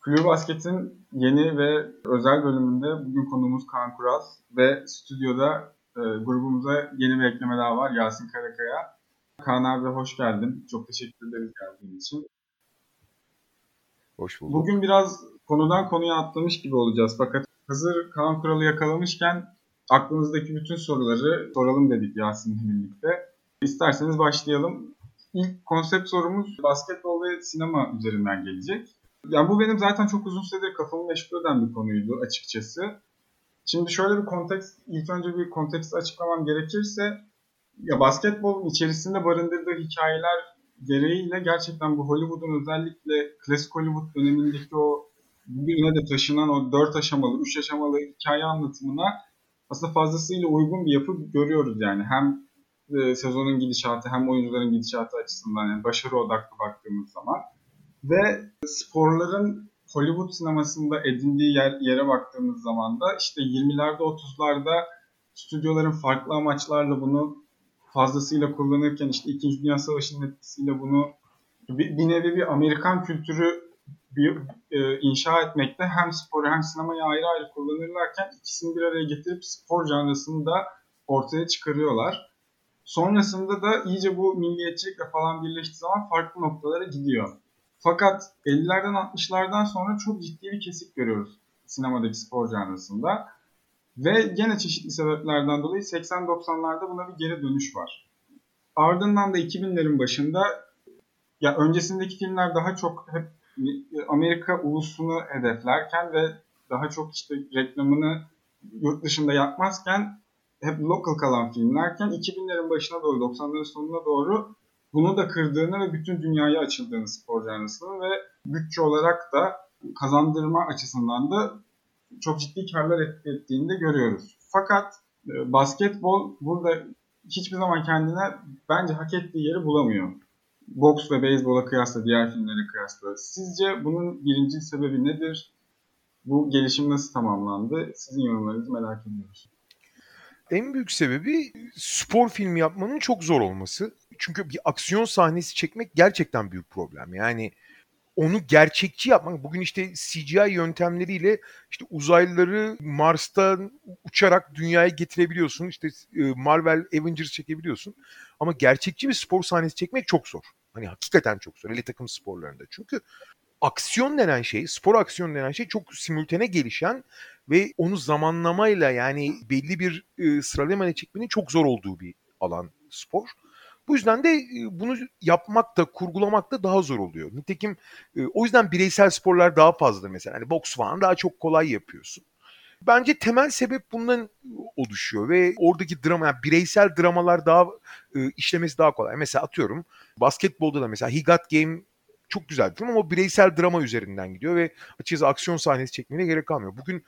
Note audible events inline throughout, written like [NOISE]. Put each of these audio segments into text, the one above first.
Flu Basket'in yeni ve özel bölümünde bugün konuğumuz Kaan Kuraz ve stüdyoda e, grubumuza yeni bir ekleme daha var Yasin Karakaya. Kaan abi hoş geldin. Çok teşekkür ederiz geldiğin için. Hoş bulduk. Bugün biraz konudan konuya atlamış gibi olacağız fakat hazır Kaan Kural'ı yakalamışken aklınızdaki bütün soruları soralım dedik Yasin'le birlikte. İsterseniz başlayalım. İlk konsept sorumuz basketbol ve sinema üzerinden gelecek. Yani bu benim zaten çok uzun süredir kafamı meşgul eden bir konuydu açıkçası. Şimdi şöyle bir konteks, ilk önce bir kontekst açıklamam gerekirse ya basketbolun içerisinde barındırdığı hikayeler gereğiyle gerçekten bu Hollywood'un özellikle klasik Hollywood dönemindeki o bugüne de taşınan o dört aşamalı, üç aşamalı hikaye anlatımına aslında fazlasıyla uygun bir yapı görüyoruz yani. Hem e, sezonun gidişatı hem oyuncuların gidişatı açısından yani başarı odaklı baktığımız zaman ve sporların Hollywood sinemasında edindiği yer, yere baktığımız zaman da işte 20'lerde 30'larda stüdyoların farklı amaçlarla bunu fazlasıyla kullanırken işte 2. Dünya Savaşı'nın etkisiyle bunu bir, bir nevi bir Amerikan kültürü bir, e, inşa etmekte hem sporu hem sinemayı ayrı ayrı kullanırlarken ikisini bir araya getirip spor canlısını da ortaya çıkarıyorlar. Sonrasında da iyice bu milliyetçilikle falan birleştiği zaman farklı noktalara gidiyor. Fakat 50'lerden 60'lardan sonra çok ciddi bir kesik görüyoruz sinemadaki spor canlısında. Ve gene çeşitli sebeplerden dolayı 80-90'larda buna bir geri dönüş var. Ardından da 2000'lerin başında ya öncesindeki filmler daha çok hep Amerika ulusunu hedeflerken ve daha çok işte reklamını yurt dışında yapmazken hep local kalan filmlerken 2000'lerin başına doğru 90'ların sonuna doğru bunu da kırdığını ve bütün dünyaya açıldığını spor canlısının ve bütçe olarak da kazandırma açısından da çok ciddi karlar ettiğini de görüyoruz. Fakat e, basketbol burada hiçbir zaman kendine bence hak ettiği yeri bulamıyor. Boks ve beyzbola kıyasla, diğer filmlere kıyasla. Sizce bunun birinci sebebi nedir? Bu gelişim nasıl tamamlandı? Sizin yorumlarınızı merak ediyoruz. En büyük sebebi spor filmi yapmanın çok zor olması. Çünkü bir aksiyon sahnesi çekmek gerçekten büyük problem. Yani onu gerçekçi yapmak. Bugün işte CGI yöntemleriyle işte uzaylıları Mars'tan uçarak dünyaya getirebiliyorsun. İşte e, Marvel Avengers çekebiliyorsun. Ama gerçekçi bir spor sahnesi çekmek çok zor. Hani hakikaten çok zor. Ele takım sporlarında. Çünkü aksiyon denen şey, spor aksiyon denen şey çok simultane gelişen ve onu zamanlamayla yani belli bir e, sıralamayla çekmenin çok zor olduğu bir alan spor. Bu yüzden de bunu yapmak da kurgulamak da daha zor oluyor. Nitekim o yüzden bireysel sporlar daha fazla mesela. Hani boks falan daha çok kolay yapıyorsun. Bence temel sebep bundan oluşuyor ve oradaki drama yani bireysel dramalar daha e, işlemesi daha kolay. Mesela atıyorum basketbolda da mesela He Got Game çok güzel bir film ama bireysel drama üzerinden gidiyor ve açıkçası aksiyon sahnesi çekmeye gerek kalmıyor. Bugün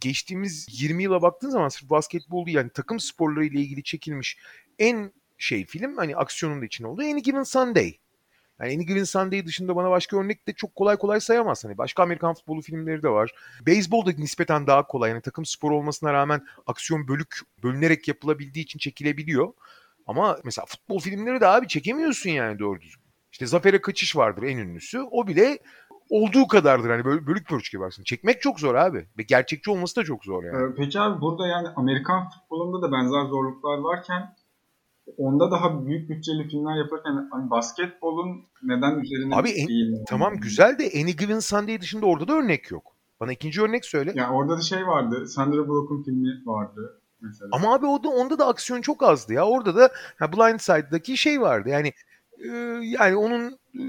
geçtiğimiz 20 yıla baktığın zaman sırf basketbol değil yani takım sporları ile ilgili çekilmiş en şey film hani aksiyonun da içinde olduğu Any Given Sunday. Yani Any Given Sunday dışında bana başka örnek de çok kolay kolay sayamaz. Hani başka Amerikan futbolu filmleri de var. Beyzbol da nispeten daha kolay. Yani takım spor olmasına rağmen aksiyon bölük bölünerek yapılabildiği için çekilebiliyor. Ama mesela futbol filmleri de abi çekemiyorsun yani doğru düzgün. İşte Zafer'e kaçış vardır en ünlüsü. O bile olduğu kadardır hani böyle bölük bölük yaparsın. Çekmek çok zor abi. Ve gerçekçi olması da çok zor yani. Peki abi burada yani Amerikan futbolunda da benzer zorluklar varken onda daha büyük bütçeli filmler yaparken hani basketbolun neden üzerine Abi en, değil Tamam güzel de Any Given Sunday dışında orada da örnek yok. Bana ikinci örnek söyle. Yani orada da şey vardı. Sandra Bullock'un filmi vardı mesela. Ama abi o da, onda da aksiyon çok azdı ya. Orada da ha, Blind Side'daki şey vardı. Yani yani onun e,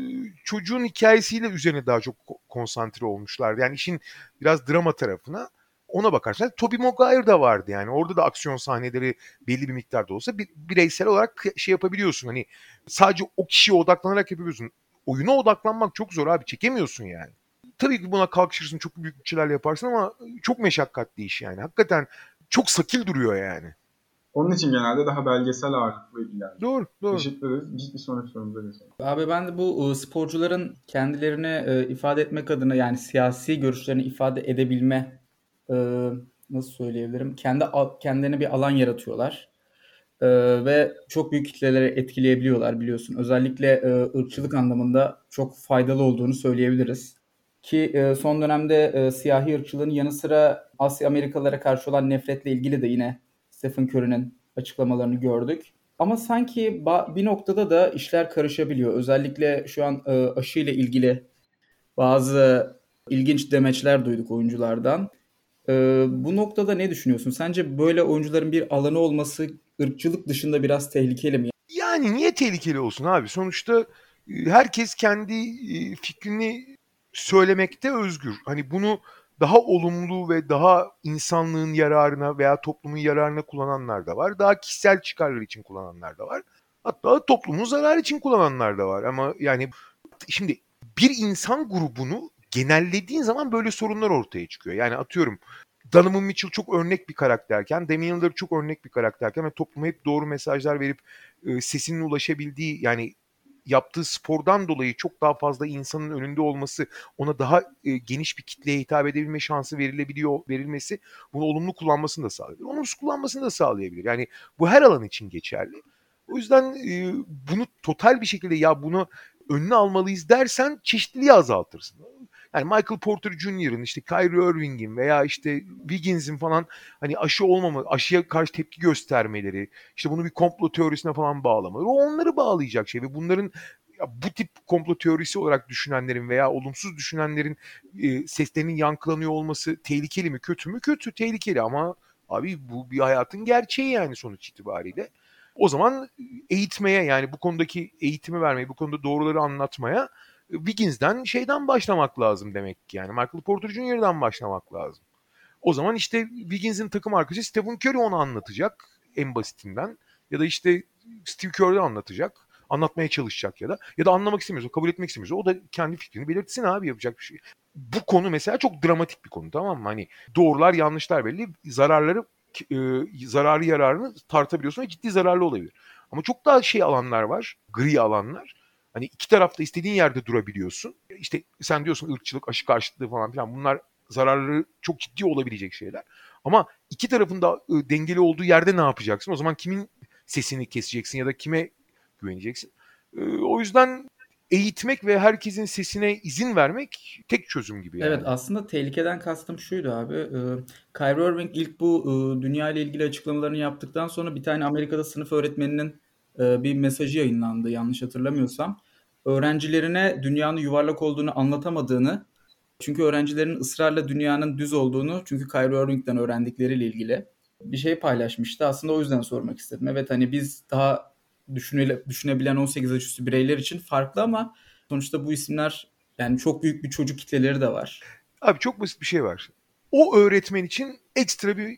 çocuğun hikayesiyle üzerine daha çok konsantre olmuşlardı. Yani işin biraz drama tarafına ona bakarsan Toby Maguire da vardı yani. Orada da aksiyon sahneleri belli bir miktarda olsa bir, bireysel olarak şey yapabiliyorsun. Hani sadece o kişiye odaklanarak yapabiliyorsun. Oyuna odaklanmak çok zor abi. Çekemiyorsun yani. Tabii ki buna kalkışırsın çok büyük bütçelerle yaparsın ama çok meşakkatli iş yani. Hakikaten çok sakil duruyor yani. Onun için genelde daha belgesel ağırlıklı ilerliyor. Doğru, doğru. Teşekkür ederiz. Bir sonraki sorumuza geçelim. Abi ben de bu sporcuların kendilerini e, ifade etmek adına yani siyasi görüşlerini ifade edebilme e, nasıl söyleyebilirim? Kendi kendilerine bir alan yaratıyorlar. E, ve çok büyük kitleleri etkileyebiliyorlar biliyorsun. Özellikle e, ırkçılık anlamında çok faydalı olduğunu söyleyebiliriz. Ki e, son dönemde e, siyahi ırkçılığın yanı sıra Asya Amerikalılara karşı olan nefretle ilgili de yine Stephen Curry'nin açıklamalarını gördük. Ama sanki bir noktada da işler karışabiliyor. Özellikle şu an e, aşı ile ilgili bazı ilginç demeçler duyduk oyunculardan. E, bu noktada ne düşünüyorsun? Sence böyle oyuncuların bir alanı olması ırkçılık dışında biraz tehlikeli mi? Yani niye tehlikeli olsun abi? Sonuçta e, herkes kendi fikrini söylemekte özgür. Hani bunu daha olumlu ve daha insanlığın yararına veya toplumun yararına kullananlar da var. Daha kişisel çıkarlar için kullananlar da var. Hatta toplumun zararı için kullananlar da var. Ama yani şimdi bir insan grubunu genellediğin zaman böyle sorunlar ortaya çıkıyor. Yani atıyorum Donovan Mitchell çok örnek bir karakterken, Damian Lillard çok örnek bir karakterken ve topluma hep doğru mesajlar verip e, sesinin ulaşabildiği yani yaptığı spordan dolayı çok daha fazla insanın önünde olması, ona daha e, geniş bir kitleye hitap edebilme şansı verilebiliyor, verilmesi bunu olumlu kullanmasını da sağlayabilir. Olumsuz kullanmasını da sağlayabilir. Yani bu her alan için geçerli. O yüzden e, bunu total bir şekilde ya bunu önüne almalıyız dersen çeşitliliği azaltırsın. Yani Michael Porter Jr.'ın işte Kyrie Irving'in veya işte Wiggins'in falan hani aşı olmama, aşıya karşı tepki göstermeleri, işte bunu bir komplo teorisine falan bağlamaları o onları bağlayacak şey ve bunların bu tip komplo teorisi olarak düşünenlerin veya olumsuz düşünenlerin e, seslerinin yankılanıyor olması tehlikeli mi kötü mü? Kötü, tehlikeli ama abi bu bir hayatın gerçeği yani sonuç itibariyle. O zaman eğitmeye yani bu konudaki eğitimi vermeye, bu konuda doğruları anlatmaya Wiggins'den şeyden başlamak lazım demek ki yani. Michael Porter Jr.'dan başlamak lazım. O zaman işte Wiggins'in takım arkadaşı Stephen Curry onu anlatacak en basitinden. Ya da işte Steve Curry anlatacak. Anlatmaya çalışacak ya da. Ya da anlamak istemiyorsa, kabul etmek istemiyorsa o da kendi fikrini belirtsin abi yapacak bir şey. Bu konu mesela çok dramatik bir konu tamam mı? Hani doğrular yanlışlar belli. Zararları e, zararı yararını tartabiliyorsun ve ciddi zararlı olabilir. Ama çok daha şey alanlar var. Gri alanlar Hani iki tarafta istediğin yerde durabiliyorsun. İşte sen diyorsun ırkçılık, aşı karşıtlığı falan filan bunlar zararları çok ciddi olabilecek şeyler. Ama iki tarafın da ıı, dengeli olduğu yerde ne yapacaksın? O zaman kimin sesini keseceksin ya da kime güveneceksin? O yüzden eğitmek ve herkesin sesine izin vermek tek çözüm gibi. Yani. Evet aslında tehlikeden kastım şuydu abi. Kyrie Irving ilk bu dünya ile ilgili açıklamalarını yaptıktan sonra bir tane Amerika'da sınıf öğretmeninin e, bir mesajı yayınlandı yanlış hatırlamıyorsam. Öğrencilerine dünyanın yuvarlak olduğunu anlatamadığını çünkü öğrencilerin ısrarla dünyanın düz olduğunu çünkü Kyrie Irving'den öğrendikleriyle ilgili bir şey paylaşmıştı. Aslında o yüzden sormak istedim. Evet hani biz daha düşüne, düşünebilen 18 yaş üstü bireyler için farklı ama sonuçta bu isimler yani çok büyük bir çocuk kitleleri de var. Abi çok basit bir şey var. O öğretmen için ekstra bir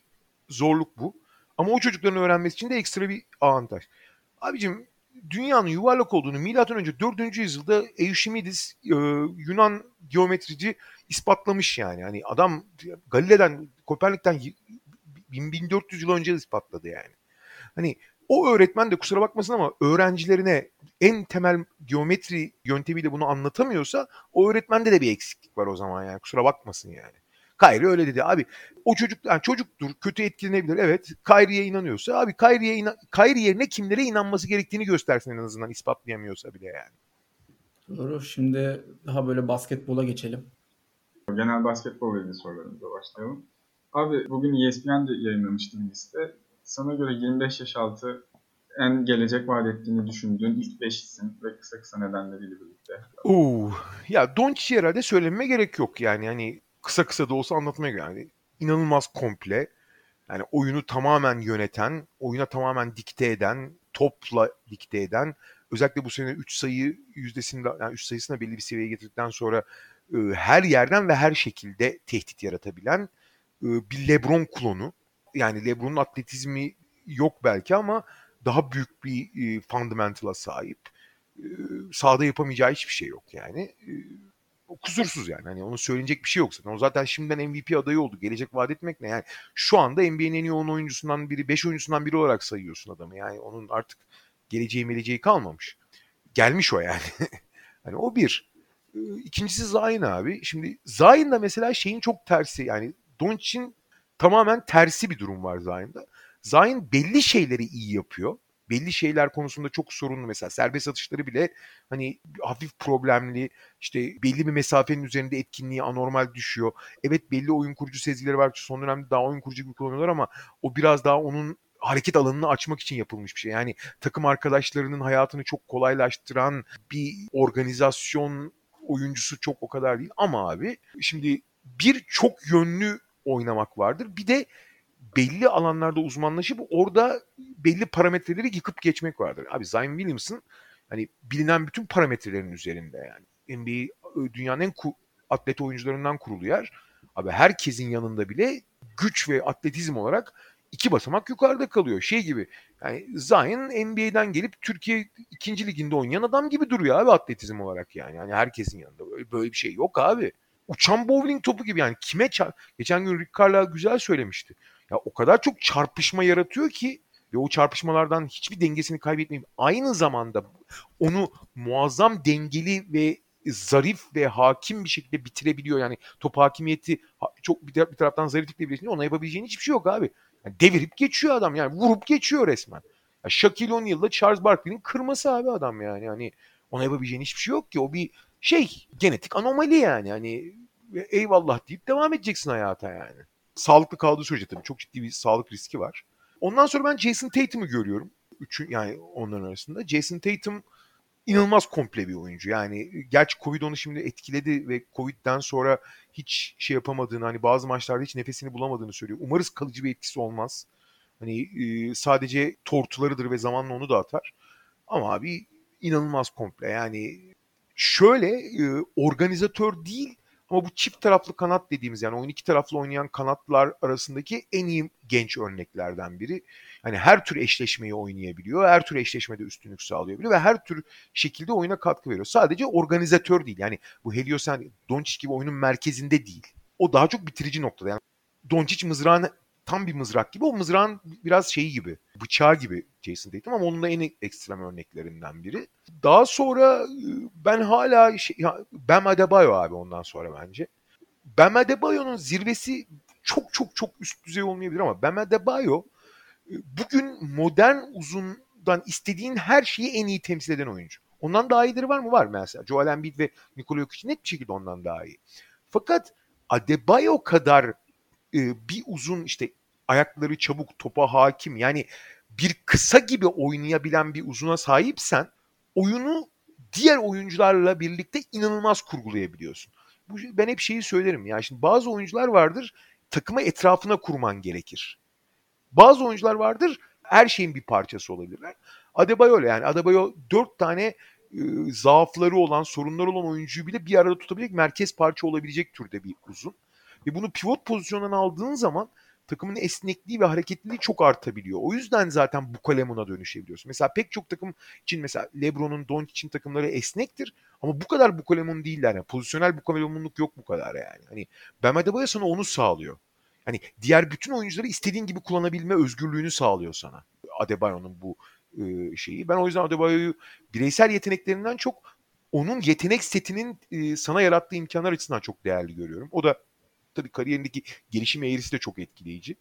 zorluk bu. Ama o çocukların öğrenmesi için de ekstra bir avantaj. Abicim dünyanın yuvarlak olduğunu milattan önce 4. yüzyılda Eushimidis e, Yunan geometrici ispatlamış yani. Hani adam Galile'den Kopernik'ten 1400 yıl önce ispatladı yani. Hani o öğretmen de kusura bakmasın ama öğrencilerine en temel geometri yöntemiyle bunu anlatamıyorsa o öğretmende de bir eksiklik var o zaman yani kusura bakmasın yani. Kyrie öyle dedi. Abi o çocuk yani çocuktur, kötü etkilenebilir. Evet. Kyrie'ye inanıyorsa abi Kyrie'ye inan Kyrie yerine kimlere inanması gerektiğini göstersin en azından ispatlayamıyorsa bile yani. Doğru. Şimdi daha böyle basketbola geçelim. Genel basketbol ilgili sorularımıza başlayalım. Abi bugün ESPN de yayınlamıştı bir liste. Sana göre 25 yaş altı en gelecek vaat ettiğini düşündüğün ilk 5 isim ve kısa kısa nedenleriyle birlikte. Oo, ya Doncic'i herhalde söylememe gerek yok yani. Hani kısa kısa da olsa anlatmaya yani inanılmaz komple. Yani oyunu tamamen yöneten, oyuna tamamen dikte eden, topla dikte eden, özellikle bu sene 3 sayı yüzdesinde yani 3 sayısına belli bir seviyeye getirdikten sonra e, her yerden ve her şekilde tehdit yaratabilen e, bir LeBron klonu. Yani LeBron'un atletizmi yok belki ama daha büyük bir e, fundamental'a sahip. E, sahada yapamayacağı hiçbir şey yok yani. E, kusursuz yani. Hani onu söyleyecek bir şey yok zaten. O zaten şimdiden MVP adayı oldu. Gelecek vaat etmek ne? Yani şu anda NBA'nin en iyi 10 oyuncusundan biri, 5 oyuncusundan biri olarak sayıyorsun adamı. Yani onun artık geleceği geleceği kalmamış. Gelmiş o yani. [LAUGHS] hani o bir. Ee, ikincisi Zayn abi. Şimdi Zayn'da mesela şeyin çok tersi. Yani Doncic'in tamamen tersi bir durum var Zayn'da. Zayn belli şeyleri iyi yapıyor. Belli şeyler konusunda çok sorunlu mesela serbest atışları bile hani hafif problemli işte belli bir mesafenin üzerinde etkinliği anormal düşüyor. Evet belli oyun kurucu sezgileri var. Son dönemde daha oyun kurucu gibi kullanıyorlar ama o biraz daha onun hareket alanını açmak için yapılmış bir şey. Yani takım arkadaşlarının hayatını çok kolaylaştıran bir organizasyon oyuncusu çok o kadar değil ama abi şimdi bir çok yönlü oynamak vardır. Bir de belli alanlarda uzmanlaşıp orada belli parametreleri yıkıp geçmek vardır. Abi Zion Williamson hani bilinen bütün parametrelerin üzerinde yani. NBA dünyanın en atlet oyuncularından kuruluyor. Abi herkesin yanında bile güç ve atletizm olarak iki basamak yukarıda kalıyor. Şey gibi yani Zion NBA'den gelip Türkiye ikinci liginde oynayan adam gibi duruyor abi atletizm olarak yani. Yani herkesin yanında böyle, böyle bir şey yok abi. Uçan bowling topu gibi yani kime çar... Geçen gün Rick Carlisle güzel söylemişti. Ya o kadar çok çarpışma yaratıyor ki ve o çarpışmalardan hiçbir dengesini kaybetmeyip aynı zamanda onu muazzam dengeli ve zarif ve hakim bir şekilde bitirebiliyor. Yani top hakimiyeti çok bir, bir taraftan zariflikle birleşince ona yapabileceğin hiçbir şey yok abi. Yani devirip geçiyor adam yani vurup geçiyor resmen. Ya Shaquille O'Neal'la Charles Barkley'nin kırması abi adam yani. Yani ona yapabileceğin hiçbir şey yok ki. O bir şey genetik anomali yani. Hani eyvallah deyip devam edeceksin hayata yani. Sağlıklı kaldığı sürece tabii çok ciddi bir sağlık riski var. Ondan sonra ben Jason Tatum'u görüyorum. Üçü, yani onların arasında. Jason Tatum inanılmaz komple bir oyuncu. Yani gerçi Covid onu şimdi etkiledi ve Covid'den sonra hiç şey yapamadığını hani bazı maçlarda hiç nefesini bulamadığını söylüyor. Umarız kalıcı bir etkisi olmaz. Hani e, sadece tortularıdır ve zamanla onu da. Ama abi inanılmaz komple. Yani şöyle e, organizatör değil ama bu çift taraflı kanat dediğimiz yani oyun iki taraflı oynayan kanatlar arasındaki en iyi genç örneklerden biri. Hani her tür eşleşmeyi oynayabiliyor. Her tür eşleşmede üstünlük sağlayabiliyor ve her tür şekilde oyuna katkı veriyor. Sadece organizatör değil. Yani bu Heliosen Doncic gibi oyunun merkezinde değil. O daha çok bitirici noktada. Yani Doncic mızrağın tam bir mızrak gibi. O mızrağın biraz şeyi gibi, bıçağı gibi Jason Tatum ama onun da en ekstrem örneklerinden biri. Daha sonra ben hala şey, Bam Adebayo abi ondan sonra bence. Bam Adebayo'nun zirvesi çok çok çok üst düzey olmayabilir ama Bam Adebayo bugün modern uzundan istediğin her şeyi en iyi temsil eden oyuncu. Ondan daha iyileri var mı? Var mesela. Joel Embiid ve Nikola Jokic net bir şekilde ondan daha iyi. Fakat Adebayo kadar e, bir uzun işte ayakları çabuk, topa hakim yani bir kısa gibi oynayabilen bir uzuna sahipsen oyunu diğer oyuncularla birlikte inanılmaz kurgulayabiliyorsun. Bu, ben hep şeyi söylerim ya şimdi bazı oyuncular vardır takıma etrafına kurman gerekir. Bazı oyuncular vardır her şeyin bir parçası olabilirler. Adebayo öyle yani Adebayo dört tane e, zaafları olan, sorunları olan oyuncuyu bile bir arada tutabilecek merkez parça olabilecek türde bir uzun. Ve bunu pivot pozisyonundan aldığın zaman takımın esnekliği ve hareketliliği çok artabiliyor. O yüzden zaten bu kalemuna dönüşebiliyorsun. Mesela pek çok takım için mesela LeBron'un, Doncic'in takımları esnektir ama bu kadar bu kalemun değiller. Yani pozisyonel bu kalemunluk yok bu kadar yani. Hani Bam Adebayo sana onu sağlıyor. Hani diğer bütün oyuncuları istediğin gibi kullanabilme özgürlüğünü sağlıyor sana. Adebayo'nun bu e, şeyi. Ben o yüzden Adebayo'yu bireysel yeteneklerinden çok onun yetenek setinin e, sana yarattığı imkanlar açısından çok değerli görüyorum. O da tabii kariyerindeki gelişim eğrisi de çok etkileyici.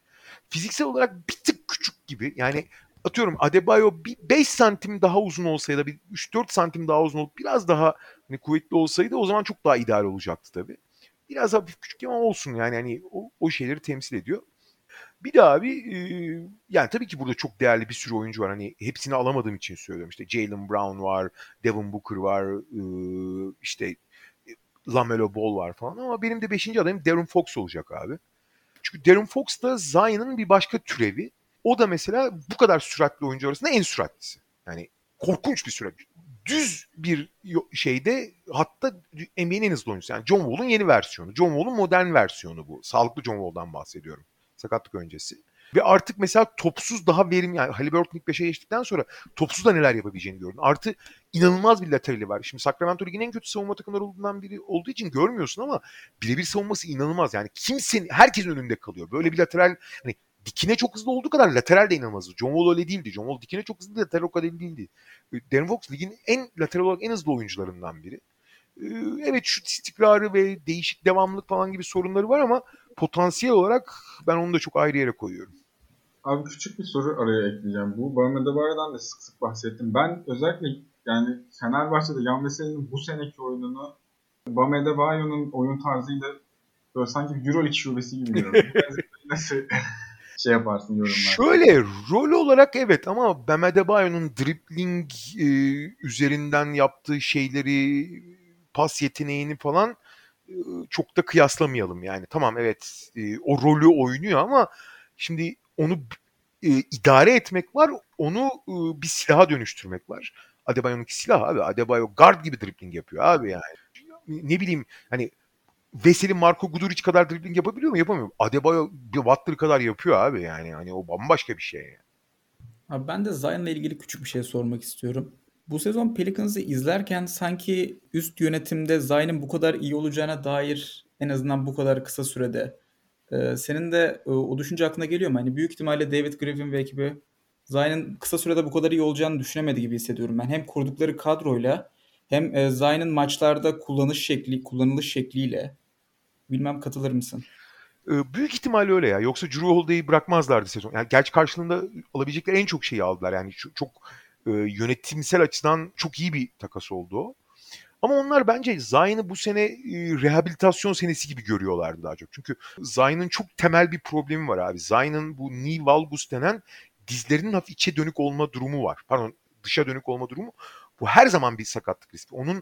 Fiziksel olarak bir tık küçük gibi. Yani atıyorum Adebayo bir 5 santim daha uzun olsaydı bir 3-4 santim daha uzun olup biraz daha hani kuvvetli olsaydı o zaman çok daha ideal olacaktı tabii. Biraz hafif küçük ama olsun yani hani o, o şeyleri temsil ediyor. Bir daha abi e, yani tabii ki burada çok değerli bir sürü oyuncu var. Hani hepsini alamadığım için söylüyorum. İşte Jalen Brown var, Devin Booker var, e, işte Lamelo Ball var falan ama benim de beşinci adayım Darren Fox olacak abi. Çünkü Darren Fox da Zion'ın bir başka türevi. O da mesela bu kadar süratli oyuncu arasında en süratlisi. Yani korkunç bir sürat. Düz bir şeyde hatta NBA'nin en hızlı oyuncusu. Yani John Wall'un yeni versiyonu. John Wall'un modern versiyonu bu. Sağlıklı John Wall'dan bahsediyorum. Sakatlık öncesi. Ve artık mesela topsuz daha verim yani Halliburton ilk 5'e geçtikten sonra topsuz da neler yapabileceğini gördün. Artı inanılmaz bir laterali var. Şimdi Sacramento Ligi'nin en kötü savunma takımları olduğundan biri olduğu için görmüyorsun ama birebir savunması inanılmaz. Yani kimsenin herkesin önünde kalıyor. Böyle bir lateral hani dikine çok hızlı olduğu kadar lateral de inanılmaz hızlı. John Wall öyle değildi. John Wall dikine çok hızlı lateral o kadar değildi. Darren Fox ligin en lateral olarak en hızlı oyuncularından biri. Ee, evet şut istikrarı ve değişik devamlılık falan gibi sorunları var ama potansiyel olarak ben onu da çok ayrı yere koyuyorum. Abi küçük bir soru araya ekleyeceğim. Bu Bam Adebayo'dan da sık sık bahsettim. Ben özellikle yani Fenerbahçe'de Yan Veseli'nin bu seneki oyununu Bam Adebayo'nun oyun tarzıyla böyle sanki Euroleague şubesi gibi görüyorum. [LAUGHS] Nasıl [LAUGHS] şey yaparsın yorumlar? Şöyle rol olarak evet ama Bam Adebayo'nun dribbling e, üzerinden yaptığı şeyleri pas yeteneğini falan e, çok da kıyaslamayalım yani. Tamam evet e, o rolü oynuyor ama şimdi onu e, idare etmek var, onu e, bir silaha dönüştürmek var. Adebayo'nunki silah abi. Adebayo guard gibi dribbling yapıyor abi yani. Ne bileyim hani Veseli Marco Guduric kadar dribbling yapabiliyor mu? Yapamıyor. Adebayo bir Butler kadar yapıyor abi yani. Hani o bambaşka bir şey. Abi ben de Zion'la ilgili küçük bir şey sormak istiyorum. Bu sezon Pelicans'ı izlerken sanki üst yönetimde Zion'ın bu kadar iyi olacağına dair en azından bu kadar kısa sürede ee, senin de e, o düşünce aklına geliyor mu? Hani büyük ihtimalle David Griffin ve ekibi Zion'ın kısa sürede bu kadar iyi olacağını düşünemedi gibi hissediyorum ben. Hem kurdukları kadroyla hem e, maçlarda kullanış şekli, kullanılış şekliyle bilmem katılır mısın? Ee, büyük ihtimal öyle ya. Yoksa Drew Holiday'i bırakmazlardı sezon. Yani gerçi karşılığında alabilecekleri en çok şeyi aldılar. Yani çok, çok e, yönetimsel açıdan çok iyi bir takas oldu. Ama onlar bence Zion'ı bu sene e, rehabilitasyon senesi gibi görüyorlardı daha çok. Çünkü Zion'ın çok temel bir problemi var abi. Zion'ın bu knee valgus denen dizlerinin hafif içe dönük olma durumu var. Pardon dışa dönük olma durumu. Bu her zaman bir sakatlık riski. Onun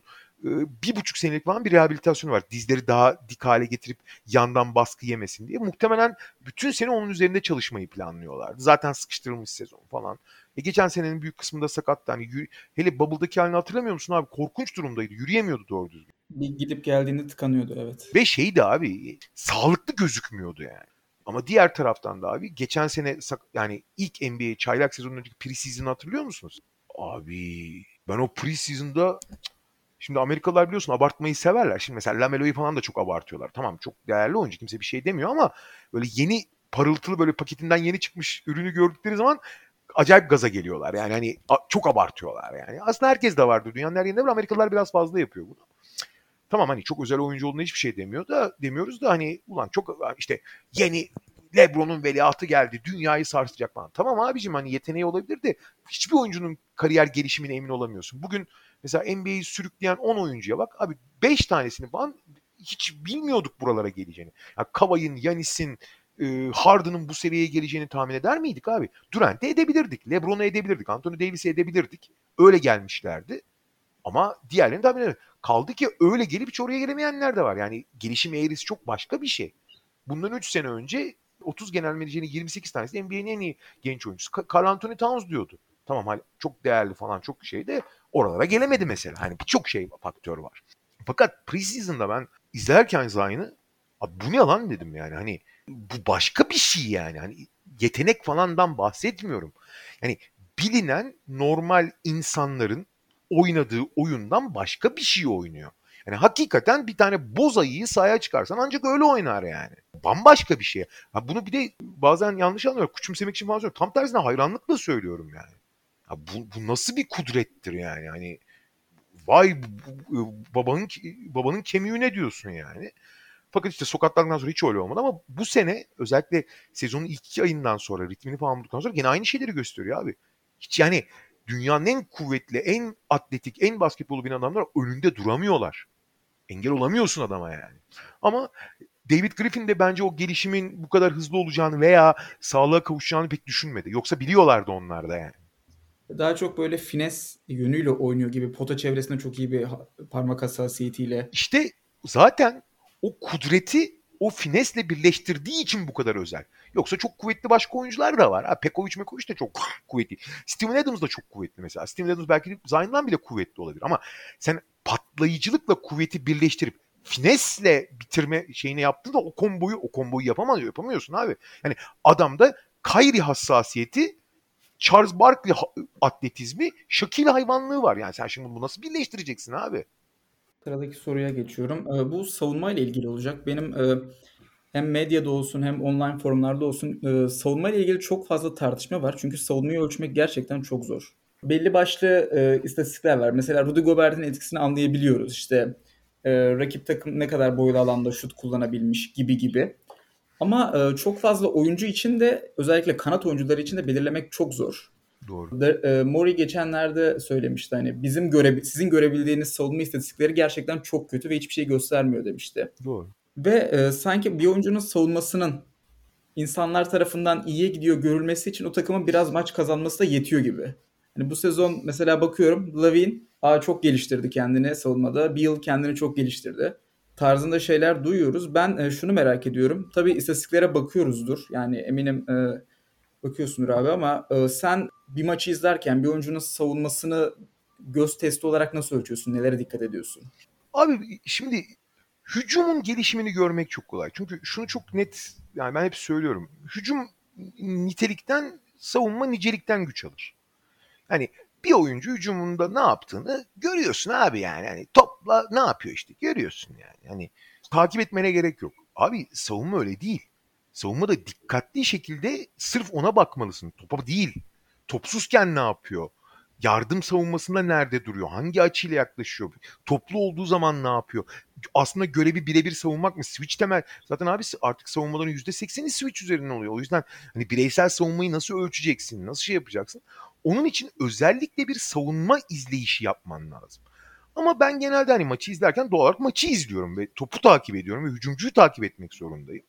e, bir buçuk senelik falan bir rehabilitasyonu var. Dizleri daha dik hale getirip yandan baskı yemesin diye. Muhtemelen bütün sene onun üzerinde çalışmayı planlıyorlardı. Zaten sıkıştırılmış sezon falan. E geçen senenin büyük kısmında sakattı. Hani yürü, hele Bubble'daki halini hatırlamıyor musun abi? Korkunç durumdaydı. Yürüyemiyordu doğru düzgün. Bir gidip geldiğinde tıkanıyordu evet. Ve şeydi abi sağlıklı gözükmüyordu yani. Ama diğer taraftan da abi geçen sene yani ilk NBA çaylak sezonunun önceki preseason'ı hatırlıyor musunuz? Abi ben o preseason'da Şimdi Amerikalılar biliyorsun abartmayı severler. Şimdi mesela Lamelo'yu falan da çok abartıyorlar. Tamam çok değerli oyuncu kimse bir şey demiyor ama böyle yeni parıltılı böyle paketinden yeni çıkmış ürünü gördükleri zaman acayip gaza geliyorlar. Yani hani çok abartıyorlar yani. Aslında herkes de vardır. Dünyanın her yerinde var. Amerikalılar biraz fazla yapıyor bunu. Tamam hani çok özel oyuncu olduğuna hiçbir şey demiyor da demiyoruz da hani ulan çok işte yeni Lebron'un veliahtı geldi. Dünyayı sarsacak falan. Tamam abicim hani yeteneği olabilir de hiçbir oyuncunun kariyer gelişimine emin olamıyorsun. Bugün mesela NBA'yi sürükleyen 10 oyuncuya bak abi 5 tanesini falan hiç bilmiyorduk buralara geleceğini. Yani Kavay'ın, Yanis'in, e, Harden'ın bu seviyeye geleceğini tahmin eder miydik abi? Durant'i edebilirdik. LeBron'u edebilirdik. Anthony Davis'i edebilirdik. Öyle gelmişlerdi. Ama diğerlerini tahmin edemedik. Kaldı ki öyle gelip hiç oraya gelemeyenler de var. Yani gelişim eğrisi çok başka bir şey. Bundan 3 sene önce 30 genel menajerin 28 tanesi NBA'nin en iyi genç oyuncusu. Carl Anthony Towns diyordu. Tamam hani çok değerli falan çok şey de oralara gelemedi mesela. Hani birçok şey faktör var. Fakat preseason'da ben izlerken abi bu ne lan dedim yani hani bu başka bir şey yani. Hani yetenek falandan bahsetmiyorum. Yani bilinen normal insanların oynadığı oyundan başka bir şey oynuyor. Yani hakikaten bir tane boz ayıyı sahaya çıkarsan ancak öyle oynar yani. Bambaşka bir şey. Ha bunu bir de bazen yanlış anlıyorum. Küçümsemek için falan. Tam tersine hayranlıkla söylüyorum yani. Ha bu, bu nasıl bir kudrettir yani. Hani vay babanın babanın kemiği ne diyorsun yani. Fakat işte sokaklardan sonra hiç öyle olmadı ama bu sene özellikle sezonun ilk iki ayından sonra ritmini falan bulduktan sonra gene aynı şeyleri gösteriyor abi. Hiç yani dünyanın en kuvvetli, en atletik, en basketbolu bilen adamlar önünde duramıyorlar. Engel olamıyorsun adama yani. Ama David Griffin de bence o gelişimin bu kadar hızlı olacağını veya sağlığa kavuşacağını pek düşünmedi. Yoksa biliyorlardı onlar da yani. Daha çok böyle fines yönüyle oynuyor gibi. Pota çevresinde çok iyi bir parmak hassasiyetiyle. İşte zaten o kudreti o finesle birleştirdiği için bu kadar özel. Yoksa çok kuvvetli başka oyuncular da var. Ha, Pekovic Mekovic de çok [LAUGHS] kuvvetli. Steven Adams da çok kuvvetli mesela. Steven Adams belki Zion'dan bile kuvvetli olabilir. Ama sen patlayıcılıkla kuvveti birleştirip finesle bitirme şeyini yaptığında o komboyu o komboyu yapamaz yapamıyorsun abi. Yani adamda Kyrie hassasiyeti Charles Barkley atletizmi, Shaquille hayvanlığı var. Yani sen şimdi bunu nasıl birleştireceksin abi? Sıradaki soruya geçiyorum. Ee, bu savunma ile ilgili olacak. Benim e, hem medyada olsun hem online forumlarda olsun e, savunma ile ilgili çok fazla tartışma var. Çünkü savunmayı ölçmek gerçekten çok zor. Belli başlı e, istatistikler var. Mesela Rudy Gobert'in etkisini anlayabiliyoruz. İşte rakip takım ne kadar boylu alanda şut kullanabilmiş gibi gibi. Ama e, çok fazla oyuncu için de özellikle kanat oyuncuları için de belirlemek çok zor. Doğru. De, e, Mori geçenlerde söylemişti hani bizim göre sizin görebildiğiniz savunma istatistikleri gerçekten çok kötü ve hiçbir şey göstermiyor demişti. Doğru. Ve e, sanki bir oyuncunun savunmasının insanlar tarafından iyiye gidiyor görülmesi için o takımın biraz maç kazanması da yetiyor gibi. Hani bu sezon mesela bakıyorum Lavin aa, çok geliştirdi kendini savunmada. Beal kendini çok geliştirdi. Tarzında şeyler duyuyoruz. Ben e, şunu merak ediyorum. Tabii istatistiklere bakıyoruzdur. Yani eminim e, bakıyorsundur abi ama e, sen bir maçı izlerken bir oyuncunun savunmasını göz testi olarak nasıl ölçüyorsun? Nelere dikkat ediyorsun? Abi şimdi hücumun gelişimini görmek çok kolay. Çünkü şunu çok net yani ben hep söylüyorum. Hücum nitelikten, savunma nicelikten güç alır. Hani bir oyuncu hücumunda ne yaptığını görüyorsun abi yani. Hani topla ne yapıyor işte görüyorsun yani. Hani takip etmene gerek yok. Abi savunma öyle değil. Savunma da dikkatli şekilde sırf ona bakmalısın. Topa değil. Topsuzken ne yapıyor? yardım savunmasında nerede duruyor? Hangi açıyla yaklaşıyor? Toplu olduğu zaman ne yapıyor? Aslında görevi birebir savunmak mı? Switch temel. Zaten abi artık savunmaların %80'i switch üzerinden oluyor. O yüzden hani bireysel savunmayı nasıl ölçeceksin? Nasıl şey yapacaksın? Onun için özellikle bir savunma izleyişi yapman lazım. Ama ben genelde hani maçı izlerken doğal olarak maçı izliyorum ve topu takip ediyorum ve hücumcuyu takip etmek zorundayım.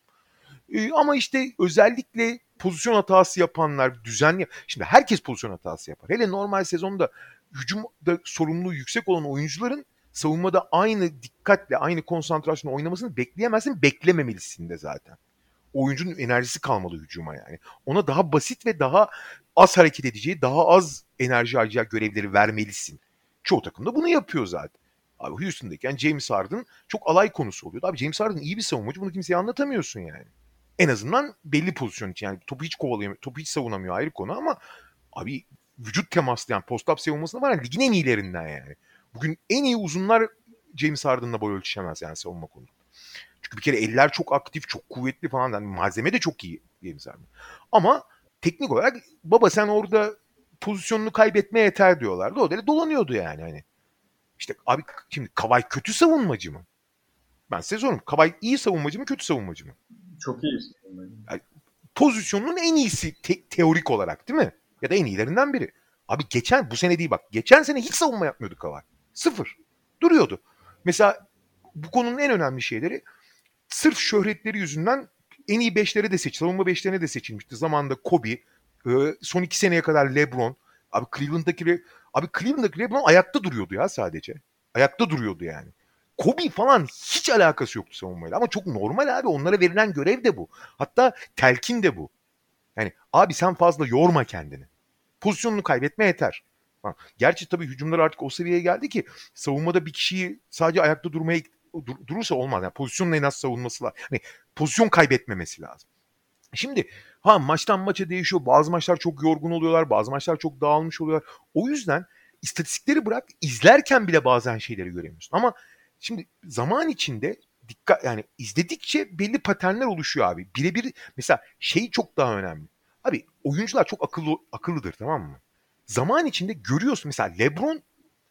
Ee, ama işte özellikle pozisyon hatası yapanlar düzenli. Şimdi herkes pozisyon hatası yapar. Hele normal sezonda hücumda sorumluluğu yüksek olan oyuncuların savunmada aynı dikkatle, aynı konsantrasyonla oynamasını bekleyemezsin, beklememelisin de zaten. Oyuncunun enerjisi kalmalı hücuma yani. Ona daha basit ve daha az hareket edeceği, daha az enerji harcayacağı görevleri vermelisin. Çoğu takım da bunu yapıyor zaten. Abi Houston'dayken James Harden çok alay konusu oluyordu. Abi James Harden iyi bir savunmacı. Bunu kimseye anlatamıyorsun yani. En azından belli pozisyon için. Yani topu hiç kovalayamıyor, topu hiç savunamıyor ayrı konu ama abi vücut temaslayan post-up savunmasında var ya ligin en iyilerinden yani. Bugün en iyi uzunlar James Harden'la boy ölçüşemez yani savunma konu. Çünkü bir kere eller çok aktif, çok kuvvetli falan. Yani malzeme de çok iyi James Harden. Ama teknik olarak baba sen orada pozisyonunu kaybetmeye yeter diyorlardı. O da dolanıyordu yani hani. İşte abi şimdi Kavay kötü savunmacı mı? Ben size soruyorum. Kavay iyi savunmacı mı, kötü savunmacı mı? Çok iyi. Yani, pozisyonunun en iyisi te- teorik olarak değil mi? Ya da en iyilerinden biri. Abi geçen bu sene değil bak. Geçen sene hiç savunma yapmıyordu Kavay. Sıfır. Duruyordu. Mesela bu konunun en önemli şeyleri sırf şöhretleri yüzünden en iyi beşlere de seç, savunma beşlerine de seçilmişti. Zamanında Kobe, e, son iki seneye kadar LeBron. Abi Cleveland'daki abi Cleveland'daki LeBron ayakta duruyordu ya sadece. Ayakta duruyordu yani. Kobe falan hiç alakası yoktu savunmayla. Ama çok normal abi. Onlara verilen görev de bu. Hatta telkin de bu. Yani abi sen fazla yorma kendini. Pozisyonunu kaybetme yeter. Gerçi tabii hücumlar artık o seviyeye geldi ki savunmada bir kişiyi sadece ayakta durmaya dur, durursa olmaz. Yani pozisyonun en az savunması lazım. Hani pozisyon kaybetmemesi lazım. Şimdi ha maçtan maça değişiyor. Bazı maçlar çok yorgun oluyorlar. Bazı maçlar çok dağılmış oluyorlar. O yüzden istatistikleri bırak izlerken bile bazen şeyleri göremiyorsun. Ama Şimdi zaman içinde dikkat yani izledikçe belli paternler oluşuyor abi. Birebir mesela şey çok daha önemli. Abi oyuncular çok akıllı akıllıdır tamam mı? Zaman içinde görüyorsun mesela LeBron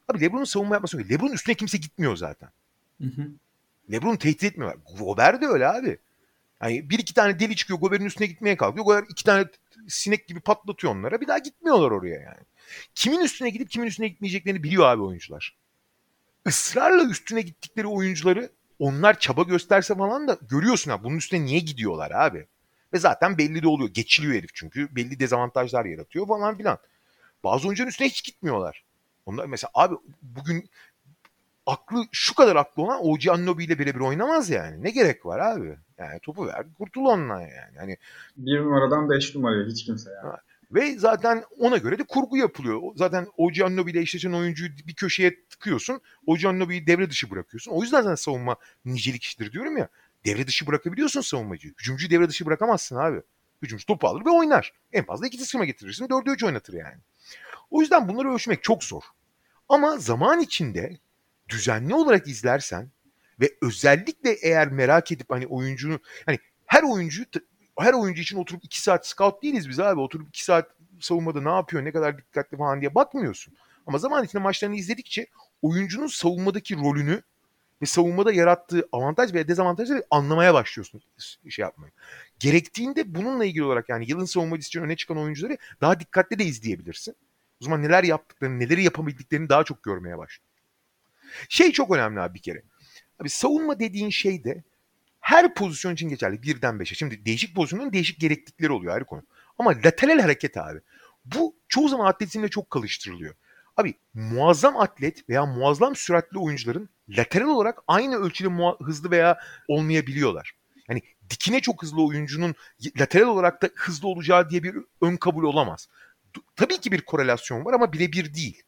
abi LeBron'un savunma yapması yok. LeBron'un üstüne kimse gitmiyor zaten. Hı hı. LeBron tehdit etmiyor. Gobert de öyle abi. Yani bir iki tane deli çıkıyor Gobert'in üstüne gitmeye kalkıyor. Gobert iki tane sinek gibi patlatıyor onlara. Bir daha gitmiyorlar oraya yani. Kimin üstüne gidip kimin üstüne gitmeyeceklerini biliyor abi oyuncular ısrarla üstüne gittikleri oyuncuları onlar çaba gösterse falan da görüyorsun ha bunun üstüne niye gidiyorlar abi. Ve zaten belli de oluyor. Geçiliyor herif çünkü. Belli dezavantajlar yaratıyor falan filan. Bazı oyuncuların üstüne hiç gitmiyorlar. Onlar mesela abi bugün aklı şu kadar aklı olan OG Annobi ile birebir oynamaz yani. Ne gerek var abi? Yani topu ver kurtul onunla yani. Hani bir numaradan beş numaraya hiç kimse yani. Ve zaten ona göre de kurgu yapılıyor. Zaten Oji ile eşleşen oyuncuyu bir köşeye tıkıyorsun. Oji Anunobi'yi devre dışı bırakıyorsun. O yüzden zaten savunma nicelik işidir diyorum ya. Devre dışı bırakabiliyorsun savunmacıyı. Hücumcuyu devre dışı bırakamazsın abi. Hücumcu topu alır ve oynar. En fazla iki sıkıma getirirsin. Dördü üç oynatır yani. O yüzden bunları ölçmek çok zor. Ama zaman içinde düzenli olarak izlersen ve özellikle eğer merak edip hani oyuncunu hani her oyuncuyu her oyuncu için oturup iki saat scout değiliz biz abi. Oturup iki saat savunmada ne yapıyor, ne kadar dikkatli falan diye bakmıyorsun. Ama zaman içinde maçlarını izledikçe oyuncunun savunmadaki rolünü ve savunmada yarattığı avantaj veya dezavantajları anlamaya başlıyorsun şey yapmayı. gerektiğinde bununla ilgili olarak yani yılın savunmacısı için öne çıkan oyuncuları daha dikkatli de izleyebilirsin. O zaman neler yaptıklarını, neleri yapabildiklerini daha çok görmeye başlıyorsun. Şey çok önemli abi bir kere. Abi savunma dediğin şey de her pozisyon için geçerli. Birden beşe. Şimdi değişik pozisyonların değişik gereklilikleri oluyor ayrı konu. Ama lateral hareket abi. Bu çoğu zaman atletizmle çok kalıştırılıyor. Abi muazzam atlet veya muazzam süratli oyuncuların lateral olarak aynı ölçüde hızlı veya olmayabiliyorlar. Yani dikine çok hızlı oyuncunun lateral olarak da hızlı olacağı diye bir ön kabul olamaz. Tabii ki bir korelasyon var ama birebir değil.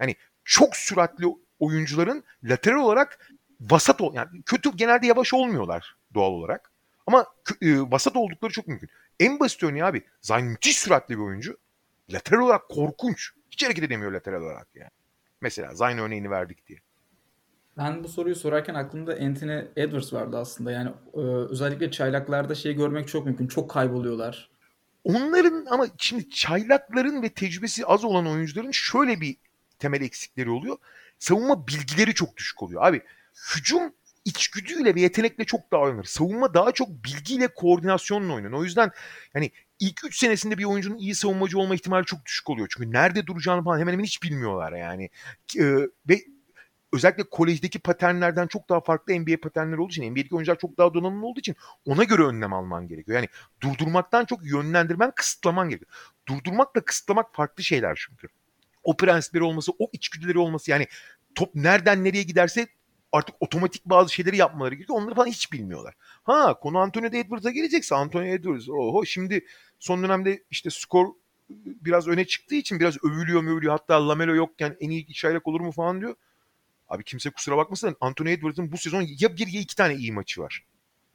Yani çok süratli oyuncuların lateral olarak vasat ol yani kötü genelde yavaş olmuyorlar doğal olarak. Ama e, vasat oldukları çok mümkün. En basit örneği abi Zayn müthiş süratli bir oyuncu. Lateral olarak korkunç. Hiç hareket edemiyor lateral olarak yani. Mesela Zayn örneğini verdik diye. Ben bu soruyu sorarken aklımda Anthony Edwards vardı aslında. Yani e, özellikle çaylaklarda şey görmek çok mümkün. Çok kayboluyorlar. Onların ama şimdi çaylakların ve tecrübesi az olan oyuncuların şöyle bir temel eksikleri oluyor. Savunma bilgileri çok düşük oluyor. Abi hücum içgüdüyle ve yetenekle çok daha oynanır. Savunma daha çok bilgiyle, koordinasyonla oynanır. O yüzden yani ilk 3 senesinde bir oyuncunun iyi savunmacı olma ihtimali çok düşük oluyor. Çünkü nerede duracağını falan hemen hemen hiç bilmiyorlar yani. Ee, ve özellikle kolejdeki paternlerden çok daha farklı NBA paternleri olduğu için NBA'deki oyuncular çok daha donanımlı olduğu için ona göre önlem alman gerekiyor. Yani durdurmaktan çok yönlendirmen, kısıtlaman gerekiyor. Durdurmakla kısıtlamak farklı şeyler çünkü. O prensipleri olması, o içgüdüleri olması yani top nereden nereye giderse artık otomatik bazı şeyleri yapmaları gerekiyor. Onları falan hiç bilmiyorlar. Ha konu Anthony Edwards'a gelecekse Anthony Edwards oho şimdi son dönemde işte skor biraz öne çıktığı için biraz övülüyor övülüyor. Hatta Lamelo yokken en iyi çaylak olur mu falan diyor. Abi kimse kusura bakmasın Anthony Edwards'ın bu sezon ya bir ya iki tane iyi maçı var.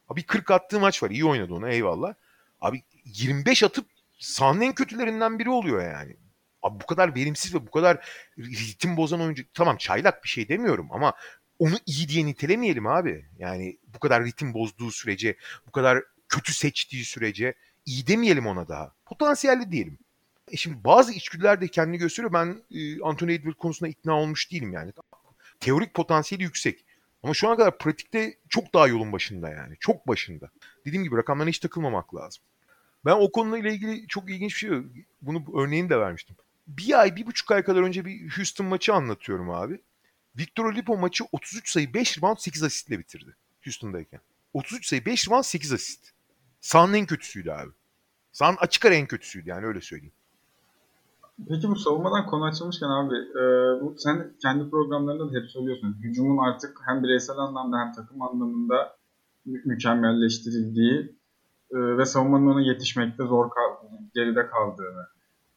Abi 40 attığı maç var. İyi oynadı ona eyvallah. Abi 25 atıp sahanın en kötülerinden biri oluyor yani. Abi bu kadar verimsiz ve bu kadar ritim bozan oyuncu tamam çaylak bir şey demiyorum ama onu iyi diye nitelemeyelim abi. Yani bu kadar ritim bozduğu sürece, bu kadar kötü seçtiği sürece iyi demeyelim ona daha. Potansiyelli diyelim. E şimdi bazı içgüdüler de kendini gösteriyor. Ben e, Anthony Edwards konusunda ikna olmuş değilim yani. Teorik potansiyeli yüksek. Ama şu ana kadar pratikte çok daha yolun başında yani. Çok başında. Dediğim gibi rakamlarına hiç takılmamak lazım. Ben o konuyla ilgili çok ilginç bir şey Bunu örneğini de vermiştim. Bir ay, bir buçuk ay kadar önce bir Houston maçı anlatıyorum abi. Victor Oladipo maçı 33 sayı 5 rebound 8 asistle bitirdi. Houston'dayken. 33 sayı 5 rebound 8 asist. Sahanın en kötüsüydü abi. Sahanın açık ara en kötüsüydü yani öyle söyleyeyim. Peki bu savunmadan konu açılmışken abi e, bu, sen kendi programlarında da hep söylüyorsun. Hücumun artık hem bireysel anlamda hem takım anlamında mü- mükemmelleştirildiği e, ve savunmanın ona yetişmekte zor kal- geride kaldığını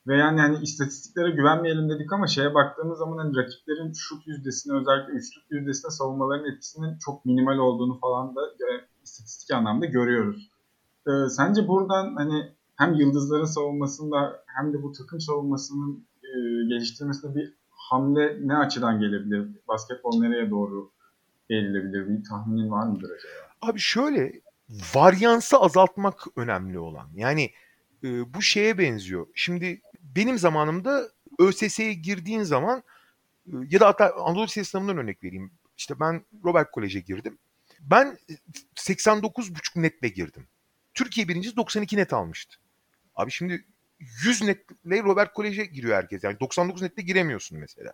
ve yani hani istatistiklere güvenmeyelim dedik ama şeye baktığımız zaman hani rakiplerin şut yüzdesine özellikle üçlük yüzdesine savunmaların etkisinin çok minimal olduğunu falan da e, istatistik anlamda görüyoruz. E, sence buradan hani hem yıldızların savunmasında hem de bu takım savunmasının e, geliştirmesinde bir hamle ne açıdan gelebilir? Basketbol nereye doğru eğrilebilir? Bir tahminin var mıdır acaba? Abi şöyle varyansı azaltmak önemli olan. Yani e, bu şeye benziyor. Şimdi benim zamanımda ÖSS'ye girdiğin zaman e, ya da hatta Anadolu Lisesi sınavından örnek vereyim. İşte ben Robert Kolej'e girdim. Ben 89,5 netle girdim. Türkiye birincisi 92 net almıştı. Abi şimdi 100 netle Robert Kolej'e giriyor herkes. Yani 99 netle giremiyorsun mesela.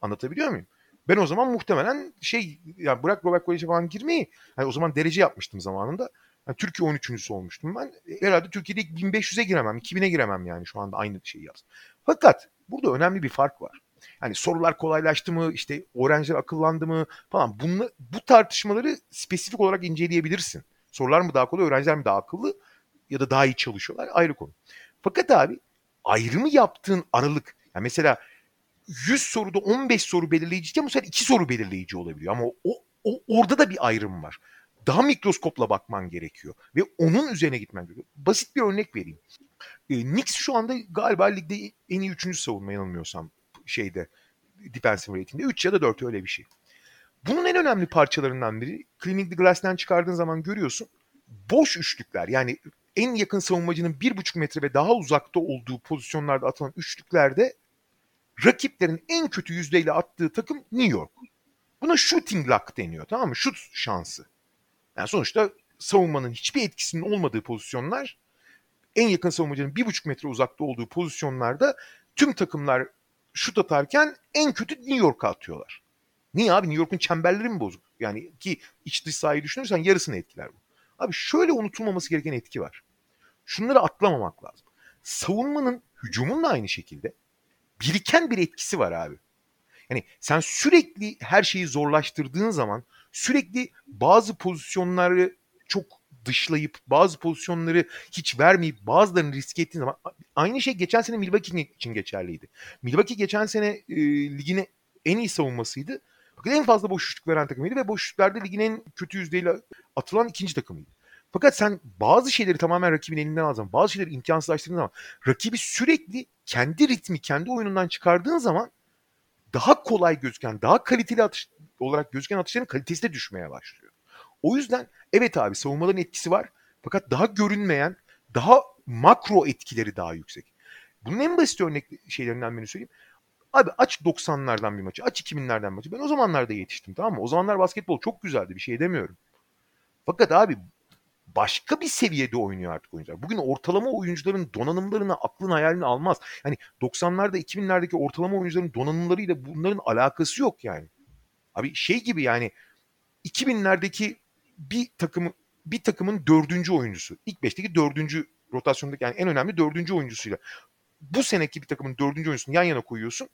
Anlatabiliyor muyum? Ben o zaman muhtemelen şey yani bırak Robert Kolej'e falan girmeyi. Yani o zaman derece yapmıştım zamanında. Yani Türkiye 13.sü olmuştum ben. Herhalde Türkiye'de 1500'e giremem, 2000'e giremem yani şu anda aynı şeyi yaz. Fakat burada önemli bir fark var. Hani sorular kolaylaştı mı, işte öğrenciler akıllandı mı falan. Bunla, bu tartışmaları spesifik olarak inceleyebilirsin. Sorular mı daha kolay, öğrenciler mi daha akıllı ya da daha iyi çalışıyorlar ayrı konu. Fakat abi ayrımı yaptığın aralık, yani mesela 100 soruda 15 soru belirleyici bu sefer 2 soru belirleyici olabiliyor. Ama o, o orada da bir ayrım var daha mikroskopla bakman gerekiyor. Ve onun üzerine gitmen gerekiyor. Basit bir örnek vereyim. E, Knicks şu anda galiba ligde en iyi üçüncü savunma yanılmıyorsam şeyde defensive rating'de. 3 ya da 4 öyle bir şey. Bunun en önemli parçalarından biri Cleaning the Glass'ten çıkardığın zaman görüyorsun. Boş üçlükler yani en yakın savunmacının 1,5 metre ve daha uzakta olduğu pozisyonlarda atılan üçlüklerde rakiplerin en kötü yüzdeyle attığı takım New York. Buna shooting luck deniyor tamam mı? Şut şansı. Yani sonuçta savunmanın hiçbir etkisinin olmadığı pozisyonlar en yakın savunmacının bir buçuk metre uzakta olduğu pozisyonlarda tüm takımlar şut atarken en kötü New York'a atıyorlar. Niye abi? New York'un çemberleri mi bozuk? Yani ki iç dış sahayı düşünürsen yarısını etkiler bu. Abi şöyle unutulmaması gereken etki var. Şunları atlamamak lazım. Savunmanın hücumun da aynı şekilde biriken bir etkisi var abi. Yani sen sürekli her şeyi zorlaştırdığın zaman sürekli bazı pozisyonları çok dışlayıp bazı pozisyonları hiç vermeyip bazılarını riske ettiğin zaman aynı şey geçen sene Milwaukee için geçerliydi. Milwaukee geçen sene e, ligine en iyi savunmasıydı. Fakat en fazla boşluk veren takımıydı ve boşluklarda ligin en kötü yüzdeyle atılan ikinci takımıydı. Fakat sen bazı şeyleri tamamen rakibin elinden aldığın bazı şeyleri imkansızlaştırdığın zaman rakibi sürekli kendi ritmi, kendi oyunundan çıkardığın zaman daha kolay gözüken, daha kaliteli atış olarak gözüken atışların kalitesi de düşmeye başlıyor. O yüzden evet abi savunmaların etkisi var. Fakat daha görünmeyen, daha makro etkileri daha yüksek. Bunun en basit örnek şeylerinden birini söyleyeyim. Abi aç 90'lardan bir maçı, aç 2000'lerden bir maçı. Ben o zamanlarda yetiştim tamam mı? O zamanlar basketbol çok güzeldi bir şey demiyorum. Fakat abi başka bir seviyede oynuyor artık oyuncular. Bugün ortalama oyuncuların donanımlarını aklın hayalini almaz. Hani 90'larda 2000'lerdeki ortalama oyuncuların donanımlarıyla bunların alakası yok yani. Abi şey gibi yani 2000'lerdeki bir takım bir takımın dördüncü oyuncusu. ilk beşteki dördüncü rotasyondaki yani en önemli dördüncü oyuncusuyla. Bu seneki bir takımın dördüncü oyuncusunu yan yana koyuyorsun.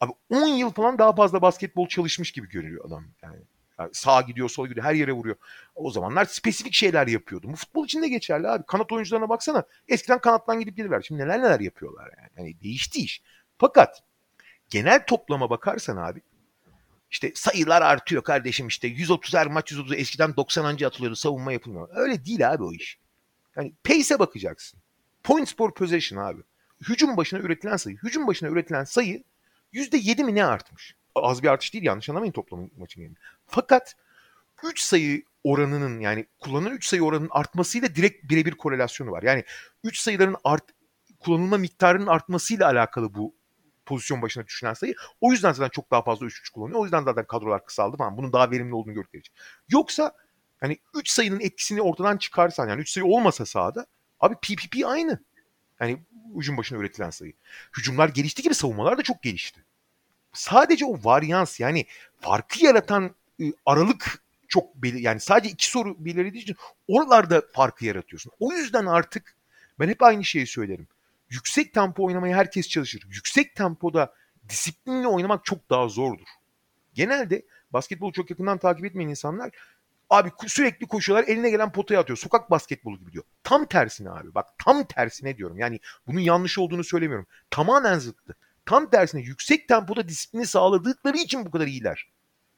Abi 10 yıl falan daha fazla basketbol çalışmış gibi görünüyor adam yani. yani sağa gidiyor, sola gidiyor, her yere vuruyor. O zamanlar spesifik şeyler yapıyordu. Bu futbol için de geçerli abi. Kanat oyuncularına baksana. Eskiden kanattan gidip gelirler. Şimdi neler neler yapıyorlar yani. yani değişti iş. Fakat genel toplama bakarsan abi işte sayılar artıyor kardeşim işte 130 her maç 130 eskiden 90 anca atılıyordu savunma yapılmıyor. Öyle değil abi o iş. Yani pace'e bakacaksın. Points per possession abi. Hücum başına üretilen sayı. Hücum başına üretilen sayı %7 mi ne artmış? Az bir artış değil yanlış anlamayın toplam maçın yerine. Fakat 3 sayı oranının yani kullanılan 3 sayı oranının artmasıyla direkt birebir korelasyonu var. Yani 3 sayıların art, kullanılma miktarının artmasıyla alakalı bu pozisyon başına düşünen sayı. O yüzden zaten çok daha fazla 3-3 kullanıyor. O yüzden zaten kadrolar kısaldı falan. Bunun daha verimli olduğunu gördükleri için. Yoksa hani 3 sayının etkisini ortadan çıkarsan yani 3 sayı olmasa sahada abi PPP aynı. Yani hücum başına üretilen sayı. Hücumlar gelişti gibi savunmalar da çok gelişti. Sadece o varyans yani farkı yaratan ıı, aralık çok belir yani sadece iki soru belirlediği için oralarda farkı yaratıyorsun. O yüzden artık ben hep aynı şeyi söylerim yüksek tempo oynamaya herkes çalışır. Yüksek tempoda disiplinli oynamak çok daha zordur. Genelde basketbolu çok yakından takip etmeyen insanlar abi sürekli koşuyorlar eline gelen potaya atıyor. Sokak basketbolu gibi diyor. Tam tersine abi bak tam tersine diyorum. Yani bunun yanlış olduğunu söylemiyorum. Tamamen zıttı. Tam tersine yüksek tempoda disiplini sağladıkları için bu kadar iyiler.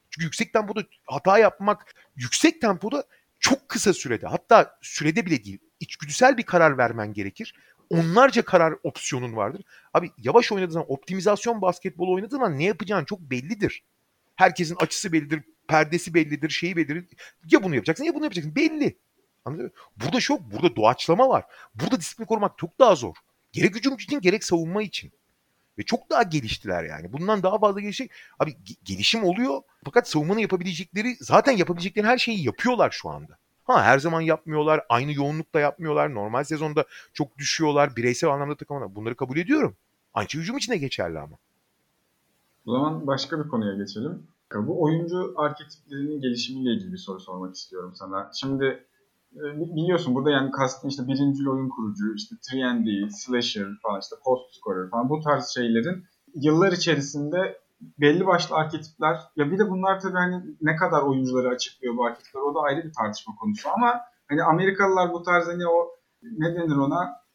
Çünkü yüksek tempoda hata yapmak, yüksek tempoda çok kısa sürede hatta sürede bile değil içgüdüsel bir karar vermen gerekir onlarca karar opsiyonun vardır. Abi yavaş oynadığın zaman optimizasyon basketbol oynadığın zaman ne yapacağın çok bellidir. Herkesin açısı bellidir, perdesi bellidir, şeyi bellidir. Ya bunu yapacaksın ya bunu yapacaksın. Belli. Anladın mı? Burada şok, burada doğaçlama var. Burada disiplin korumak çok daha zor. Gerek hücum için gerek savunma için. Ve çok daha geliştiler yani. Bundan daha fazla gelişecek. Abi gelişim oluyor. Fakat savunmanın yapabilecekleri zaten yapabilecekleri her şeyi yapıyorlar şu anda. Ha her zaman yapmıyorlar. Aynı yoğunlukta yapmıyorlar. Normal sezonda çok düşüyorlar. Bireysel anlamda takımlar. Bunları kabul ediyorum. Şey hücum için de geçerli ama. O zaman başka bir konuya geçelim. Bu oyuncu arketiplerinin gelişimiyle ilgili bir soru sormak istiyorum sana. Şimdi e, biliyorsun burada yani kastım işte birinci oyun kurucu, işte 3 slasher falan işte post scorer falan bu tarz şeylerin yıllar içerisinde belli başlı arketipler ya bir de bunlar tabii hani ne kadar oyuncuları açıklıyor bu arketipler o da ayrı bir tartışma konusu ama hani Amerikalılar bu tarz hani o ne denir ona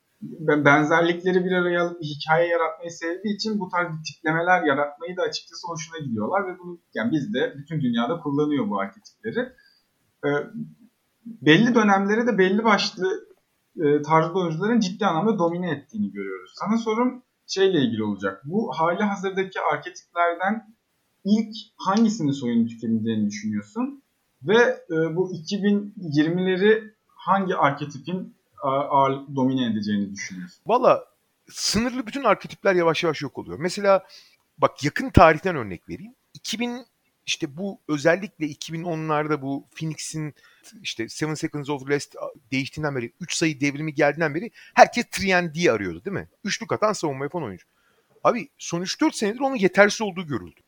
benzerlikleri bir araya alıp bir hikaye yaratmayı sevdiği için bu tarz bir tiplemeler yaratmayı da açıkçası hoşuna gidiyorlar ve bunu yani biz de bütün dünyada kullanıyor bu arketipleri. Ee, belli dönemleri de belli başlı e, tarzda oyuncuların ciddi anlamda domine ettiğini görüyoruz. Sana sorum şeyle ilgili olacak. Bu hali hazırdaki arketiplerden ilk hangisinin soyunu tükeneceğini düşünüyorsun? Ve e, bu 2020'leri hangi arketipin ağır domine edeceğini düşünüyorsun? Valla sınırlı bütün arketipler yavaş yavaş yok oluyor. Mesela bak yakın tarihten örnek vereyim. 2000 işte bu özellikle 2010'larda bu Phoenix'in işte Seven Seconds of Rest değiştiğinden beri 3 sayı devrimi geldiğinden beri herkes 3 arıyordu değil mi? Üçlük atan savunma yapan oyuncu. Abi son 3-4 senedir onun yetersiz olduğu görüldü.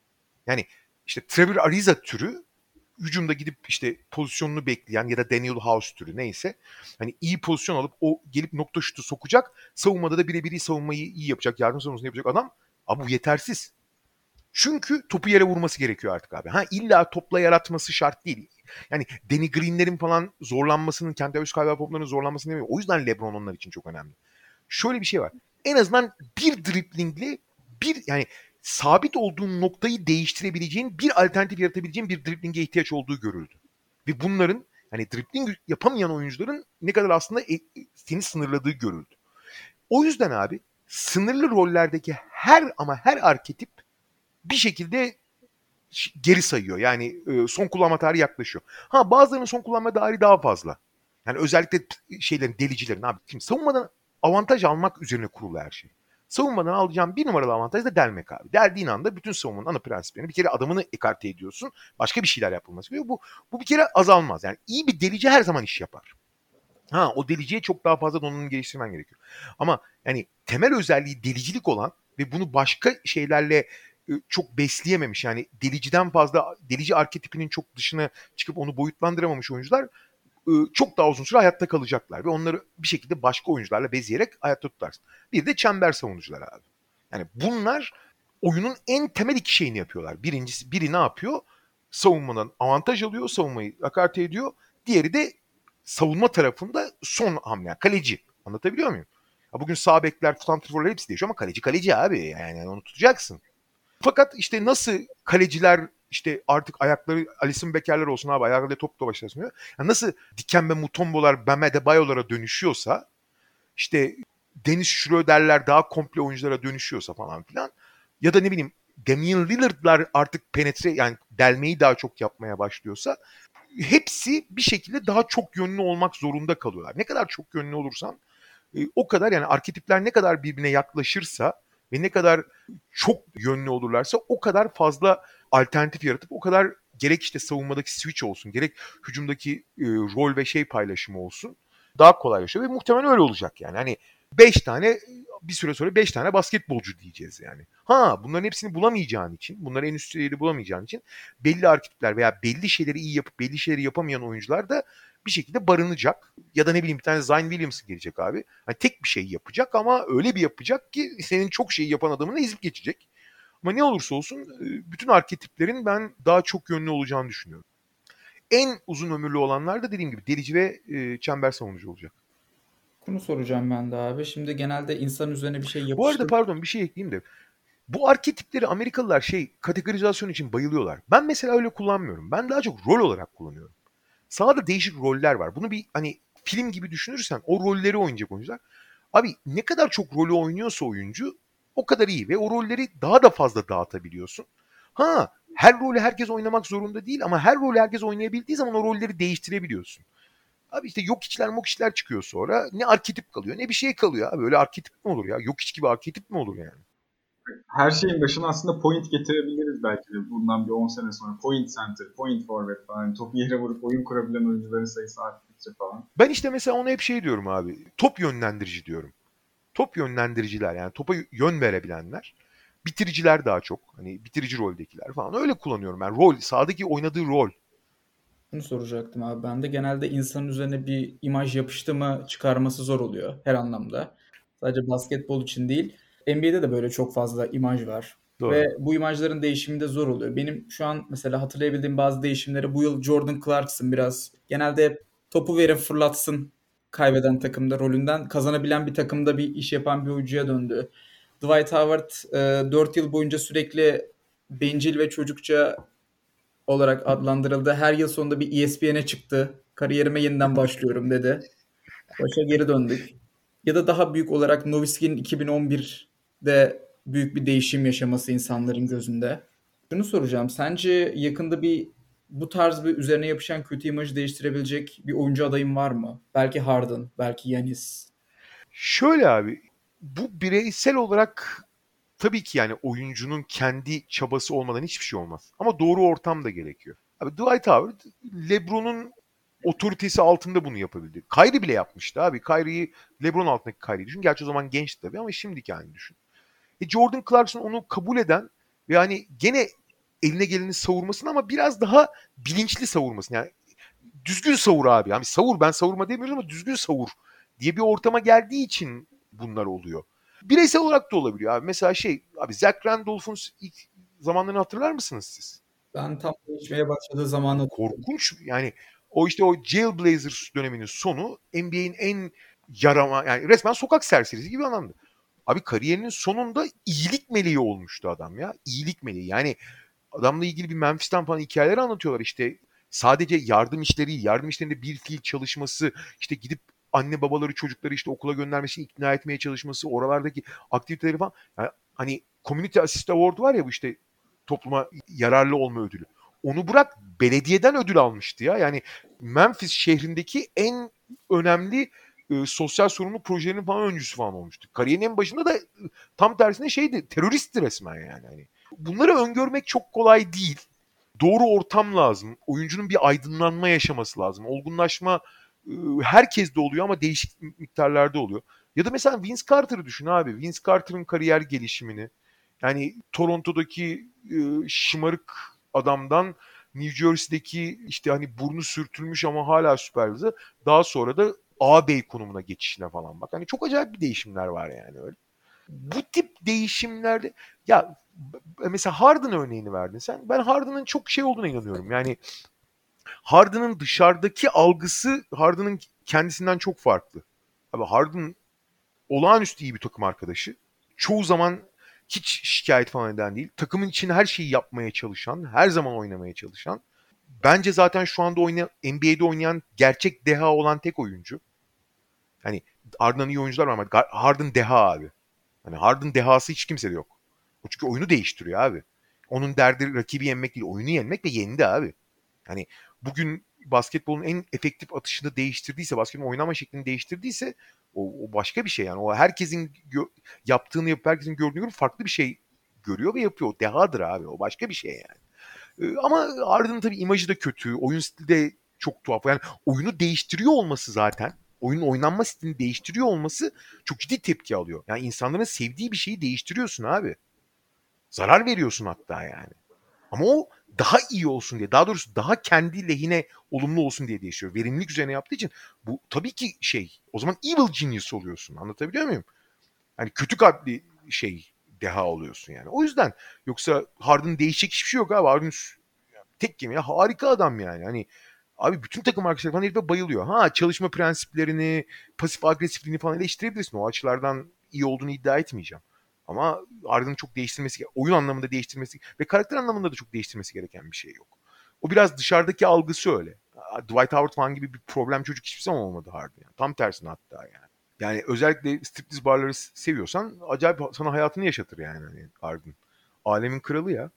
Yani işte Trevor Ariza türü hücumda gidip işte pozisyonunu bekleyen ya da Daniel House türü neyse hani iyi pozisyon alıp o gelip nokta şutu sokacak savunmada da birebir savunmayı iyi yapacak yardım savunmasını yapacak adam ama bu yetersiz. Çünkü topu yere vurması gerekiyor artık abi. Ha illa topla yaratması şart değil. Yani Danny Green'lerin falan zorlanmasının, kendi öz kaybı toplarının zorlanmasını demiyor. O yüzden LeBron onlar için çok önemli. Şöyle bir şey var. En azından bir driplingle bir yani sabit olduğun noktayı değiştirebileceğin bir alternatif yaratabileceğin bir driblinge ihtiyaç olduğu görüldü. Ve bunların hani dribling yapamayan oyuncuların ne kadar aslında e, seni sınırladığı görüldü. O yüzden abi sınırlı rollerdeki her ama her arketip bir şekilde geri sayıyor. Yani e, son kullanma tarihi yaklaşıyor. Ha bazılarının son kullanma tarihi daha fazla. Yani özellikle şeylerin delicilerin abi. Şimdi savunmadan avantaj almak üzerine kurulu her şey. Savunmadan alacağım bir numaralı avantaj da delmek abi. Deldiğin anda bütün savunmanın ana prensiplerini bir kere adamını ekarte ediyorsun. Başka bir şeyler yapılması gerekiyor. Bu, bu bir kere azalmaz. Yani iyi bir delici her zaman iş yapar. Ha o deliciye çok daha fazla donanım geliştirmen gerekiyor. Ama yani temel özelliği delicilik olan ve bunu başka şeylerle çok besleyememiş. Yani deliciden fazla delici arketipinin çok dışına çıkıp onu boyutlandıramamış oyuncular çok daha uzun süre hayatta kalacaklar ve onları bir şekilde başka oyuncularla bezeyerek hayatta tutarsın. Bir de çember savunucular abi. Yani bunlar oyunun en temel iki şeyini yapıyorlar. Birincisi biri ne yapıyor? Savunmadan avantaj alıyor, savunmayı akarte ediyor. Diğeri de savunma tarafında son hamle. Kaleci. Anlatabiliyor muyum? Ya bugün sağ bekler, santrforlar hepsi değişiyor ama kaleci kaleci abi. Yani onu tutacaksın. Fakat işte nasıl kaleciler işte artık ayakları Alisson Becker'ler olsun abi ayakları top da başlasın Yani nasıl Dikembe Mutombo'lar Bame de Bayo'lara dönüşüyorsa işte Deniz Schroeder'ler daha komple oyunculara dönüşüyorsa falan filan ya da ne bileyim Damian Lillard'lar artık penetre yani delmeyi daha çok yapmaya başlıyorsa hepsi bir şekilde daha çok yönlü olmak zorunda kalıyorlar. Ne kadar çok yönlü olursan e, o kadar yani arketipler ne kadar birbirine yaklaşırsa ve ne kadar çok yönlü olurlarsa o kadar fazla alternatif yaratıp o kadar gerek işte savunmadaki switch olsun gerek hücumdaki e, rol ve şey paylaşımı olsun daha kolaylaşıyor ve muhtemelen öyle olacak yani. Hani 5 tane bir süre sonra 5 tane basketbolcu diyeceğiz yani. Ha bunların hepsini bulamayacağın için, bunları en üst seviyede bulamayacağın için belli arketipler veya belli şeyleri iyi yapıp belli şeyleri yapamayan oyuncular da bir şekilde barınacak. Ya da ne bileyim bir tane Zion Williams gelecek abi. Hani tek bir şey yapacak ama öyle bir yapacak ki senin çok şeyi yapan adamını ezip geçecek. Ama ne olursa olsun e, bütün arketiplerin ben daha çok yönlü olacağını düşünüyorum. En uzun ömürlü olanlar da dediğim gibi delici ve e, çember savunucu olacak. Bunu soracağım ben de abi. Şimdi genelde insan üzerine bir şey yapıştır. Bu arada pardon bir şey ekleyeyim de. Bu arketipleri Amerikalılar şey kategorizasyon için bayılıyorlar. Ben mesela öyle kullanmıyorum. Ben daha çok rol olarak kullanıyorum. Sahada değişik roller var. Bunu bir hani film gibi düşünürsen o rolleri oynayacak oyuncular. Abi ne kadar çok rolü oynuyorsa oyuncu o kadar iyi ve o rolleri daha da fazla dağıtabiliyorsun. Ha her rolü herkes oynamak zorunda değil ama her rolü herkes oynayabildiği zaman o rolleri değiştirebiliyorsun. Abi işte yok içler mok içler çıkıyor sonra. Ne arketip kalıyor ne bir şey kalıyor abi. Öyle arketip mi olur ya? Yok iç gibi arketip mi olur yani? Her şeyin başına aslında point getirebiliriz belki de bundan bir 10 sene sonra. Point center, point forward falan. Topu yere vurup oyun kurabilen oyuncuların sayısı arttıkça falan. Ben işte mesela ona hep şey diyorum abi. Top yönlendirici diyorum top yönlendiriciler yani topa yön verebilenler bitiriciler daha çok. Hani bitirici roldekiler falan. Öyle kullanıyorum ben. Rol, sahadaki oynadığı rol. Bunu soracaktım abi. Ben de genelde insanın üzerine bir imaj yapıştı mı çıkarması zor oluyor her anlamda. Sadece basketbol için değil. NBA'de de böyle çok fazla imaj var. Doğru. Ve bu imajların değişimi de zor oluyor. Benim şu an mesela hatırlayabildiğim bazı değişimleri bu yıl Jordan Clarkson biraz genelde topu verin fırlatsın kaybeden takımda rolünden kazanabilen bir takımda bir iş yapan bir oyuncuya döndü. Dwight Howard e, 4 yıl boyunca sürekli bencil ve çocukça olarak adlandırıldı. Her yıl sonunda bir ESPN'e çıktı. Kariyerime yeniden başlıyorum dedi. Başa geri döndük. Ya da daha büyük olarak Nowitzki'nin 2011'de büyük bir değişim yaşaması insanların gözünde. Şunu soracağım. Sence yakında bir bu tarz bir üzerine yapışan kötü imajı değiştirebilecek bir oyuncu adayım var mı? Belki Harden, belki Yanis. Şöyle abi, bu bireysel olarak tabii ki yani oyuncunun kendi çabası olmadan hiçbir şey olmaz. Ama doğru ortam da gerekiyor. Abi Dwight Howard LeBron'un otoritesi altında bunu yapabildi. Kyrie bile yapmıştı abi. Kyrie'yi LeBron altındaki Kyrie'yi düşün. Gerçi o zaman gençti tabii ama şimdiki halini düşün. E Jordan Clarkson onu kabul eden ve hani gene eline geleni savurmasını ama biraz daha bilinçli savurmasını. Yani düzgün savur abi. Yani savur ben savurma demiyorum ama düzgün savur diye bir ortama geldiği için bunlar oluyor. Bireysel olarak da olabiliyor abi. Mesela şey abi Zach Randolph'un ilk zamanlarını hatırlar mısınız siz? Ben tam değişmeye başladığı zamanı korkunç yani o işte o Jailblazers döneminin sonu NBA'in en yarama yani resmen sokak serserisi gibi anlamda. Abi kariyerinin sonunda iyilik meleği olmuştu adam ya. İyilik meleği. Yani adamla ilgili bir Memphis'ten falan hikayeler anlatıyorlar işte. Sadece yardım işleri, yardım işlerinde bir fiil çalışması, işte gidip anne babaları çocukları işte okula göndermesi, ikna etmeye çalışması, oralardaki aktiviteleri falan. Yani hani Community Assist Award var ya bu işte topluma yararlı olma ödülü. Onu bırak belediyeden ödül almıştı ya. Yani Memphis şehrindeki en önemli e, sosyal sorumlu projelerinin falan öncüsü falan olmuştu. Kariyerinin en başında da e, tam tersine şeydi teröristti resmen yani. Hani bunları öngörmek çok kolay değil. Doğru ortam lazım. Oyuncunun bir aydınlanma yaşaması lazım. Olgunlaşma e, herkes de oluyor ama değişik miktarlarda oluyor. Ya da mesela Vince Carter'ı düşün abi. Vince Carter'ın kariyer gelişimini. Yani Toronto'daki e, şımarık adamdan New Jersey'deki işte hani burnu sürtülmüş ama hala süper yıldızı daha sonra da ağabey konumuna geçişine falan bak. Hani çok acayip bir değişimler var yani öyle. Bu tip değişimlerde ya mesela Harden örneğini verdin sen. Ben Harden'ın çok şey olduğuna inanıyorum. Yani Harden'ın dışarıdaki algısı Harden'ın kendisinden çok farklı. Abi Harden olağanüstü iyi bir takım arkadaşı. Çoğu zaman hiç şikayet falan eden değil. Takımın için her şeyi yapmaya çalışan, her zaman oynamaya çalışan. Bence zaten şu anda oynayan, NBA'de oynayan gerçek deha olan tek oyuncu. Hani Harden'ın iyi oyuncular var ama Harden deha abi. Hani Harden dehası hiç kimsede yok. O çünkü oyunu değiştiriyor abi. Onun derdi rakibi yenmek değil, oyunu yenmek ve yendi abi. Hani bugün basketbolun en efektif atışını değiştirdiyse, basketbolun oynama şeklini değiştirdiyse o, o başka bir şey yani. O herkesin gö- yaptığını yapıp herkesin gördüğünü farklı bir şey görüyor ve yapıyor. O dehadır abi. O başka bir şey yani. Ee, ama Harden'ın tabii imajı da kötü. Oyun stili de çok tuhaf. Yani oyunu değiştiriyor olması zaten oyunun oynanma stilini değiştiriyor olması çok ciddi tepki alıyor. Yani insanların sevdiği bir şeyi değiştiriyorsun abi. Zarar veriyorsun hatta yani. Ama o daha iyi olsun diye, daha doğrusu daha kendi lehine olumlu olsun diye değişiyor. Verimlilik üzerine yaptığı için bu tabii ki şey, o zaman evil genius oluyorsun. Anlatabiliyor muyum? Yani kötü kalpli şey deha oluyorsun yani. O yüzden yoksa Harden değişecek hiçbir şey yok abi. Harden tek gemiye harika adam yani. Hani Abi bütün takım arkadaşları falan herife bayılıyor. Ha çalışma prensiplerini, pasif agresifliğini falan eleştirebilirsin. O açılardan iyi olduğunu iddia etmeyeceğim. Ama Harden'ın çok değiştirmesi, oyun anlamında değiştirmesi ve karakter anlamında da çok değiştirmesi gereken bir şey yok. O biraz dışarıdaki algısı öyle. Dwight Howard falan gibi bir problem çocuk hiçbir zaman olmadı Harden. Yani. Tam tersine hatta yani. Yani özellikle striptiz barları seviyorsan acayip sana hayatını yaşatır yani hani Harden. Alemin kralı ya.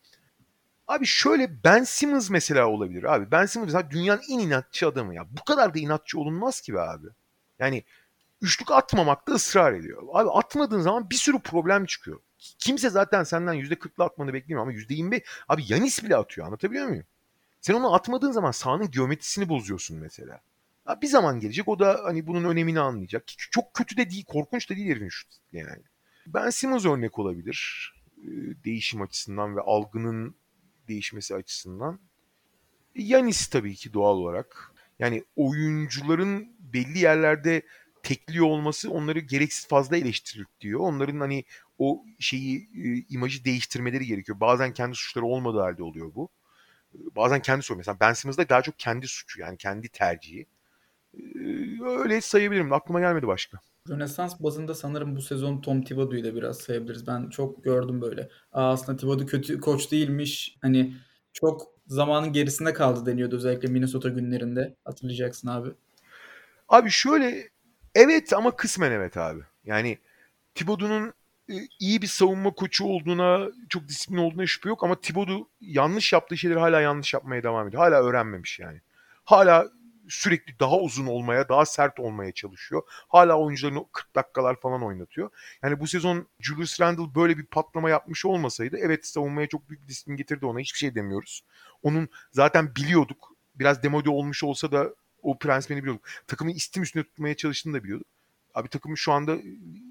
Abi şöyle Ben Simmons mesela olabilir abi. Ben Simmons mesela dünyanın en inatçı adamı ya. Bu kadar da inatçı olunmaz ki be abi. Yani üçlük atmamakta ısrar ediyor. Abi atmadığın zaman bir sürü problem çıkıyor. Kimse zaten senden %40'la atmanı beklemiyor ama %25 abi Yanis bile atıyor anlatabiliyor muyum? Sen onu atmadığın zaman sahanın geometrisini bozuyorsun mesela. Bir zaman gelecek o da hani bunun önemini anlayacak. Çok kötü de değil, korkunç da değil herifin şut yani. Ben Simmons örnek olabilir. Değişim açısından ve algının değişmesi açısından. Yanis tabii ki doğal olarak. Yani oyuncuların belli yerlerde tekliyor olması onları gereksiz fazla eleştirir diyor. Onların hani o şeyi e, imajı değiştirmeleri gerekiyor. Bazen kendi suçları olmadığı halde oluyor bu. Bazen kendi suçu. Mesela Ben Simmons'da daha çok kendi suçu yani kendi tercihi. E, öyle sayabilirim. Aklıma gelmedi başka. Rönesans bazında sanırım bu sezon Tom Thibodeau'yu da biraz sayabiliriz. Ben çok gördüm böyle. Aa, aslında Thibodeau kötü koç değilmiş. Hani çok zamanın gerisinde kaldı deniyordu özellikle Minnesota günlerinde. Hatırlayacaksın abi. Abi şöyle evet ama kısmen evet abi. Yani Thibodeau'nun e, iyi bir savunma koçu olduğuna, çok disiplin olduğuna şüphe yok ama Thibodeau yanlış yaptığı şeyleri hala yanlış yapmaya devam ediyor. Hala öğrenmemiş yani. Hala sürekli daha uzun olmaya, daha sert olmaya çalışıyor. Hala oyuncularını 40 dakikalar falan oynatıyor. Yani bu sezon Julius Randle böyle bir patlama yapmış olmasaydı evet savunmaya çok büyük bir disiplin getirdi ona hiçbir şey demiyoruz. Onun zaten biliyorduk. Biraz demode olmuş olsa da o prensibini biliyorduk. Takımı istim üstünde tutmaya çalıştığını da biliyorduk. Abi takımın şu anda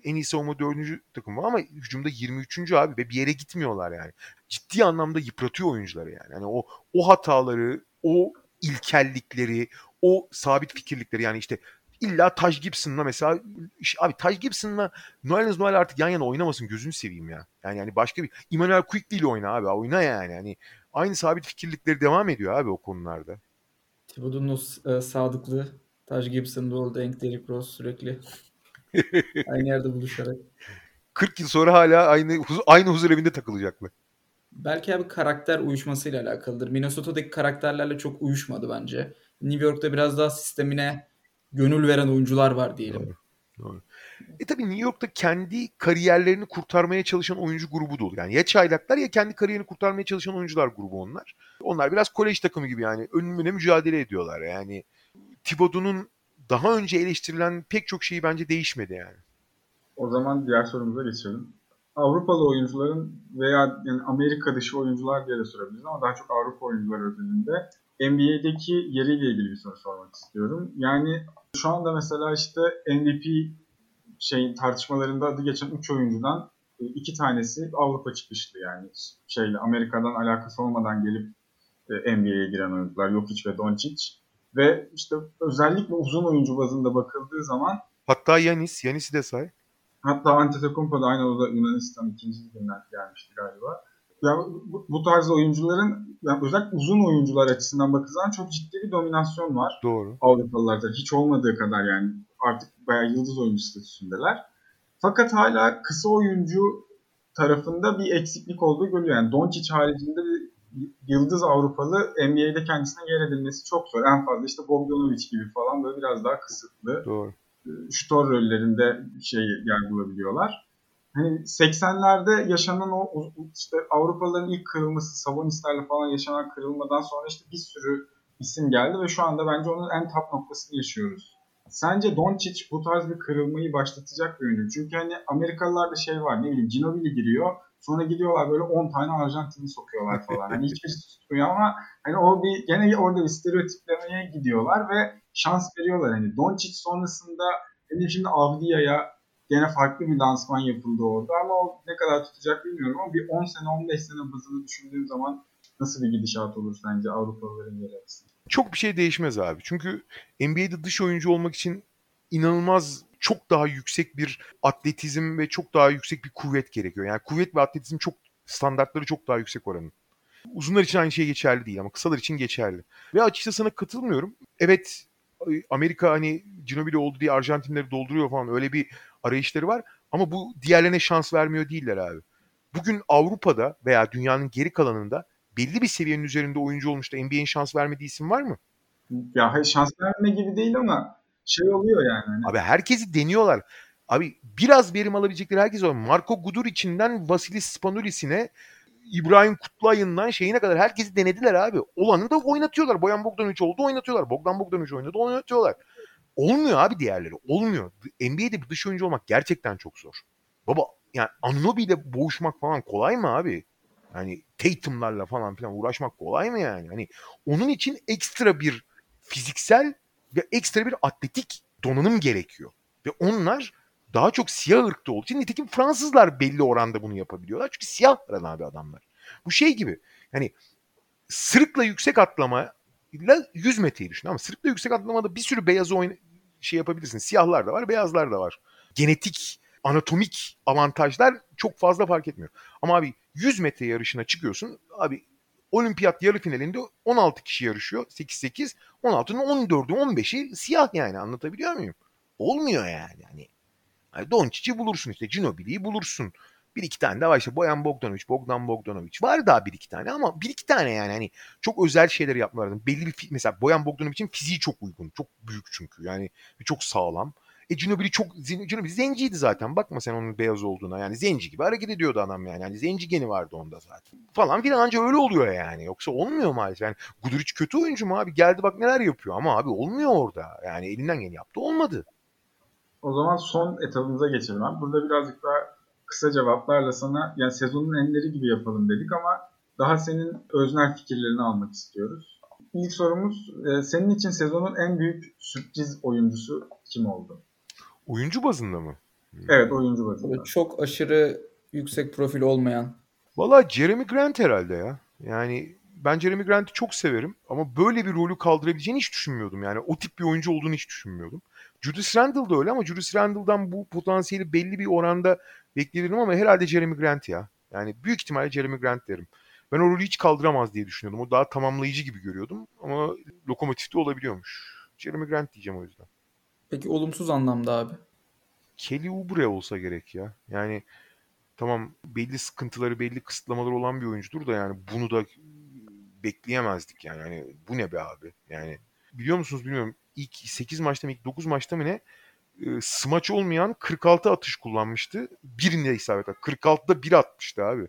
en iyi savunma dördüncü takımı ama hücumda 23. abi ve bir yere gitmiyorlar yani. Ciddi anlamda yıpratıyor oyuncuları yani. yani o o hataları, o ilkellikleri, o sabit fikirlikleri yani işte illa Taj Gibson'la mesela abi Taj Gibson'la Noel Noel artık yan yana oynamasın gözünü seveyim ya. Yani yani başka bir Emmanuel Quickly ile oyna abi. Oyna yani. yani aynı sabit fikirlikleri devam ediyor abi o konularda. Thibodeau'nun e, sadıklığı Taj Gibson, Roll Denk, Derrick Rose sürekli [LAUGHS] aynı yerde buluşarak. 40 yıl sonra hala aynı aynı huzur evinde takılacaklar. Belki abi karakter uyuşmasıyla alakalıdır. Minnesota'daki karakterlerle çok uyuşmadı bence. New York'ta biraz daha sistemine gönül veren oyuncular var diyelim. Doğru. Doğru. E tabii New York'ta kendi kariyerlerini kurtarmaya çalışan oyuncu grubu da olur. Yani ya çaylaklar ya kendi kariyerini kurtarmaya çalışan oyuncular grubu onlar. Onlar biraz kolej takımı gibi yani önümüne mücadele ediyorlar. Yani Thibodeau'nun daha önce eleştirilen pek çok şeyi bence değişmedi yani. O zaman diğer sorumuza geçelim. Avrupalı oyuncuların veya yani Amerika dışı oyuncular diye de sorabiliriz ama daha çok Avrupa oyuncuları özelinde NBA'deki yeriyle ilgili bir soru sormak istiyorum. Yani şu anda mesela işte MVP şey tartışmalarında adı geçen 3 oyuncudan e, iki tanesi Avrupa çıkışlı yani şeyle Amerika'dan alakası olmadan gelip e, NBA'ye giren oyuncular Jokic ve Doncic ve işte özellikle uzun oyuncu bazında bakıldığı zaman hatta Yanis, Yanis'i de say. Hatta Antetokounmpo da aynı o Yunanistan ikinci liginden gelmişti galiba. Ya bu, bu tarz oyuncuların yani özellikle uzun oyuncular açısından bakılan çok ciddi bir dominasyon var. Doğru. Avrupalılarda hiç olmadığı kadar yani artık bayağı yıldız oyuncu statüsündeler. Fakat hala kısa oyuncu tarafında bir eksiklik olduğu görülüyor. Yani Doncic haricinde bir yıldız Avrupalı NBA'de kendisine yer edilmesi çok zor. En fazla işte Bogdanovic gibi falan böyle biraz daha kısıtlı. Doğru. Şutör rollerinde şey yer bulabiliyorlar. Hani 80'lerde yaşanan o işte Avrupalıların ilk kırılması, Sabonislerle falan yaşanan kırılmadan sonra işte bir sürü isim geldi ve şu anda bence onun en top noktasını yaşıyoruz. Sence Doncic bu tarz bir kırılmayı başlatacak bir oyuncu. Çünkü hani Amerikalılarda şey var ne bileyim Ginobili giriyor. Sonra gidiyorlar böyle 10 tane Arjantin'i sokuyorlar falan. Hani hiçbirisi tutmuyor ama hani o bir gene orada bir stereotiplemeye gidiyorlar ve şans veriyorlar. Hani Doncic sonrasında benim şimdi Avdia'ya gene farklı bir lansman yapıldı orada ama o ne kadar tutacak bilmiyorum ama bir 10 sene 15 sene bazını düşündüğüm zaman nasıl bir gidişat olur sence Avrupalıların yeri arasında? Çok bir şey değişmez abi. Çünkü NBA'de dış oyuncu olmak için inanılmaz çok daha yüksek bir atletizm ve çok daha yüksek bir kuvvet gerekiyor. Yani kuvvet ve atletizm çok standartları çok daha yüksek oranın. Uzunlar için aynı şey geçerli değil ama kısalar için geçerli. Ve açıkçası sana katılmıyorum. Evet Amerika hani Ginobili oldu diye Arjantinleri dolduruyor falan öyle bir arayışları var. Ama bu diğerlerine şans vermiyor değiller abi. Bugün Avrupa'da veya dünyanın geri kalanında belli bir seviyenin üzerinde oyuncu olmuş da NBA'nin şans vermediği isim var mı? Ya hayır şans verme gibi değil ama şey oluyor yani. Hani. Abi herkesi deniyorlar. Abi biraz verim alabilecekleri herkes var. Marco Gudur içinden Vasilis Spanulis'ine İbrahim Kutlay'ından şeyine kadar herkesi denediler abi. Olanı da oynatıyorlar. Boyan Bogdanovic oldu oynatıyorlar. Bogdan Bogdanovic oynadı oynatıyorlar. Olmuyor abi diğerleri. Olmuyor. NBA'de bir dış oyuncu olmak gerçekten çok zor. Baba yani Anunobi ile boğuşmak falan kolay mı abi? Yani Tatum'larla falan filan uğraşmak kolay mı yani? Hani onun için ekstra bir fiziksel ve ekstra bir atletik donanım gerekiyor. Ve onlar daha çok siyah ırkta olduğu için nitekim Fransızlar belli oranda bunu yapabiliyorlar. Çünkü siyah abi adamlar. Bu şey gibi yani sırıkla yüksek atlama ile 100 metreyi düşün ama sırıkla yüksek atlamada bir sürü beyaz oyun şey yapabilirsin. Siyahlar da var, beyazlar da var. Genetik, anatomik avantajlar çok fazla fark etmiyor. Ama abi 100 metre yarışına çıkıyorsun. Abi olimpiyat yarı finalinde 16 kişi yarışıyor. 8-8. 16'nın 14'ü 15'i siyah yani anlatabiliyor muyum? Olmuyor yani. yani Doncic'i bulursun işte. Ginobili'yi bulursun. Bir iki tane de var işte Boyan Bogdanovic, Bogdan Bogdanovic. Var daha bir iki tane ama bir iki tane yani hani çok özel şeyler yapmaları lazım. Belli bir mesela Boyan Bogdanovic'in fiziği çok uygun. Çok büyük çünkü yani çok sağlam. E Ginobili çok Ginobili zenciydi zaten. Bakma sen onun beyaz olduğuna. Yani zenci gibi hareket ediyordu adam yani. Yani zenci geni vardı onda zaten. Falan filan anca öyle oluyor yani. Yoksa olmuyor maalesef. Yani Guduric kötü oyuncu mu abi? Geldi bak neler yapıyor. Ama abi olmuyor orada. Yani elinden geleni yaptı. Olmadı. O zaman son etabımıza geçelim abi. Burada birazcık daha kısa cevaplarla sana yani sezonun enleri gibi yapalım dedik ama daha senin öznel fikirlerini almak istiyoruz. İlk sorumuz e, senin için sezonun en büyük sürpriz oyuncusu kim oldu? Oyuncu bazında mı? Evet oyuncu bazında. Böyle çok aşırı yüksek profil olmayan. Valla Jeremy Grant herhalde ya. Yani ben Jeremy Grant'i çok severim ama böyle bir rolü kaldırabileceğini hiç düşünmüyordum. Yani o tip bir oyuncu olduğunu hiç düşünmüyordum. Julius Randle da öyle ama Julius Randle'dan bu potansiyeli belli bir oranda bekleyebilirim ama herhalde Jeremy Grant ya. Yani büyük ihtimalle Jeremy Grant derim. Ben o rolü hiç kaldıramaz diye düşünüyordum. O daha tamamlayıcı gibi görüyordum ama lokomotifte olabiliyormuş. Jeremy Grant diyeceğim o yüzden. Peki olumsuz anlamda abi. Kelly Oubre olsa gerek ya. Yani tamam belli sıkıntıları, belli kısıtlamaları olan bir oyuncudur da yani bunu da bekleyemezdik yani. yani bu ne be abi? Yani biliyor musunuz bilmiyorum. İlk 8 maçta mı ilk 9 maçta mı ne? E, smaç olmayan 46 atış kullanmıştı. Birinde isabet 46'da bir atmıştı abi.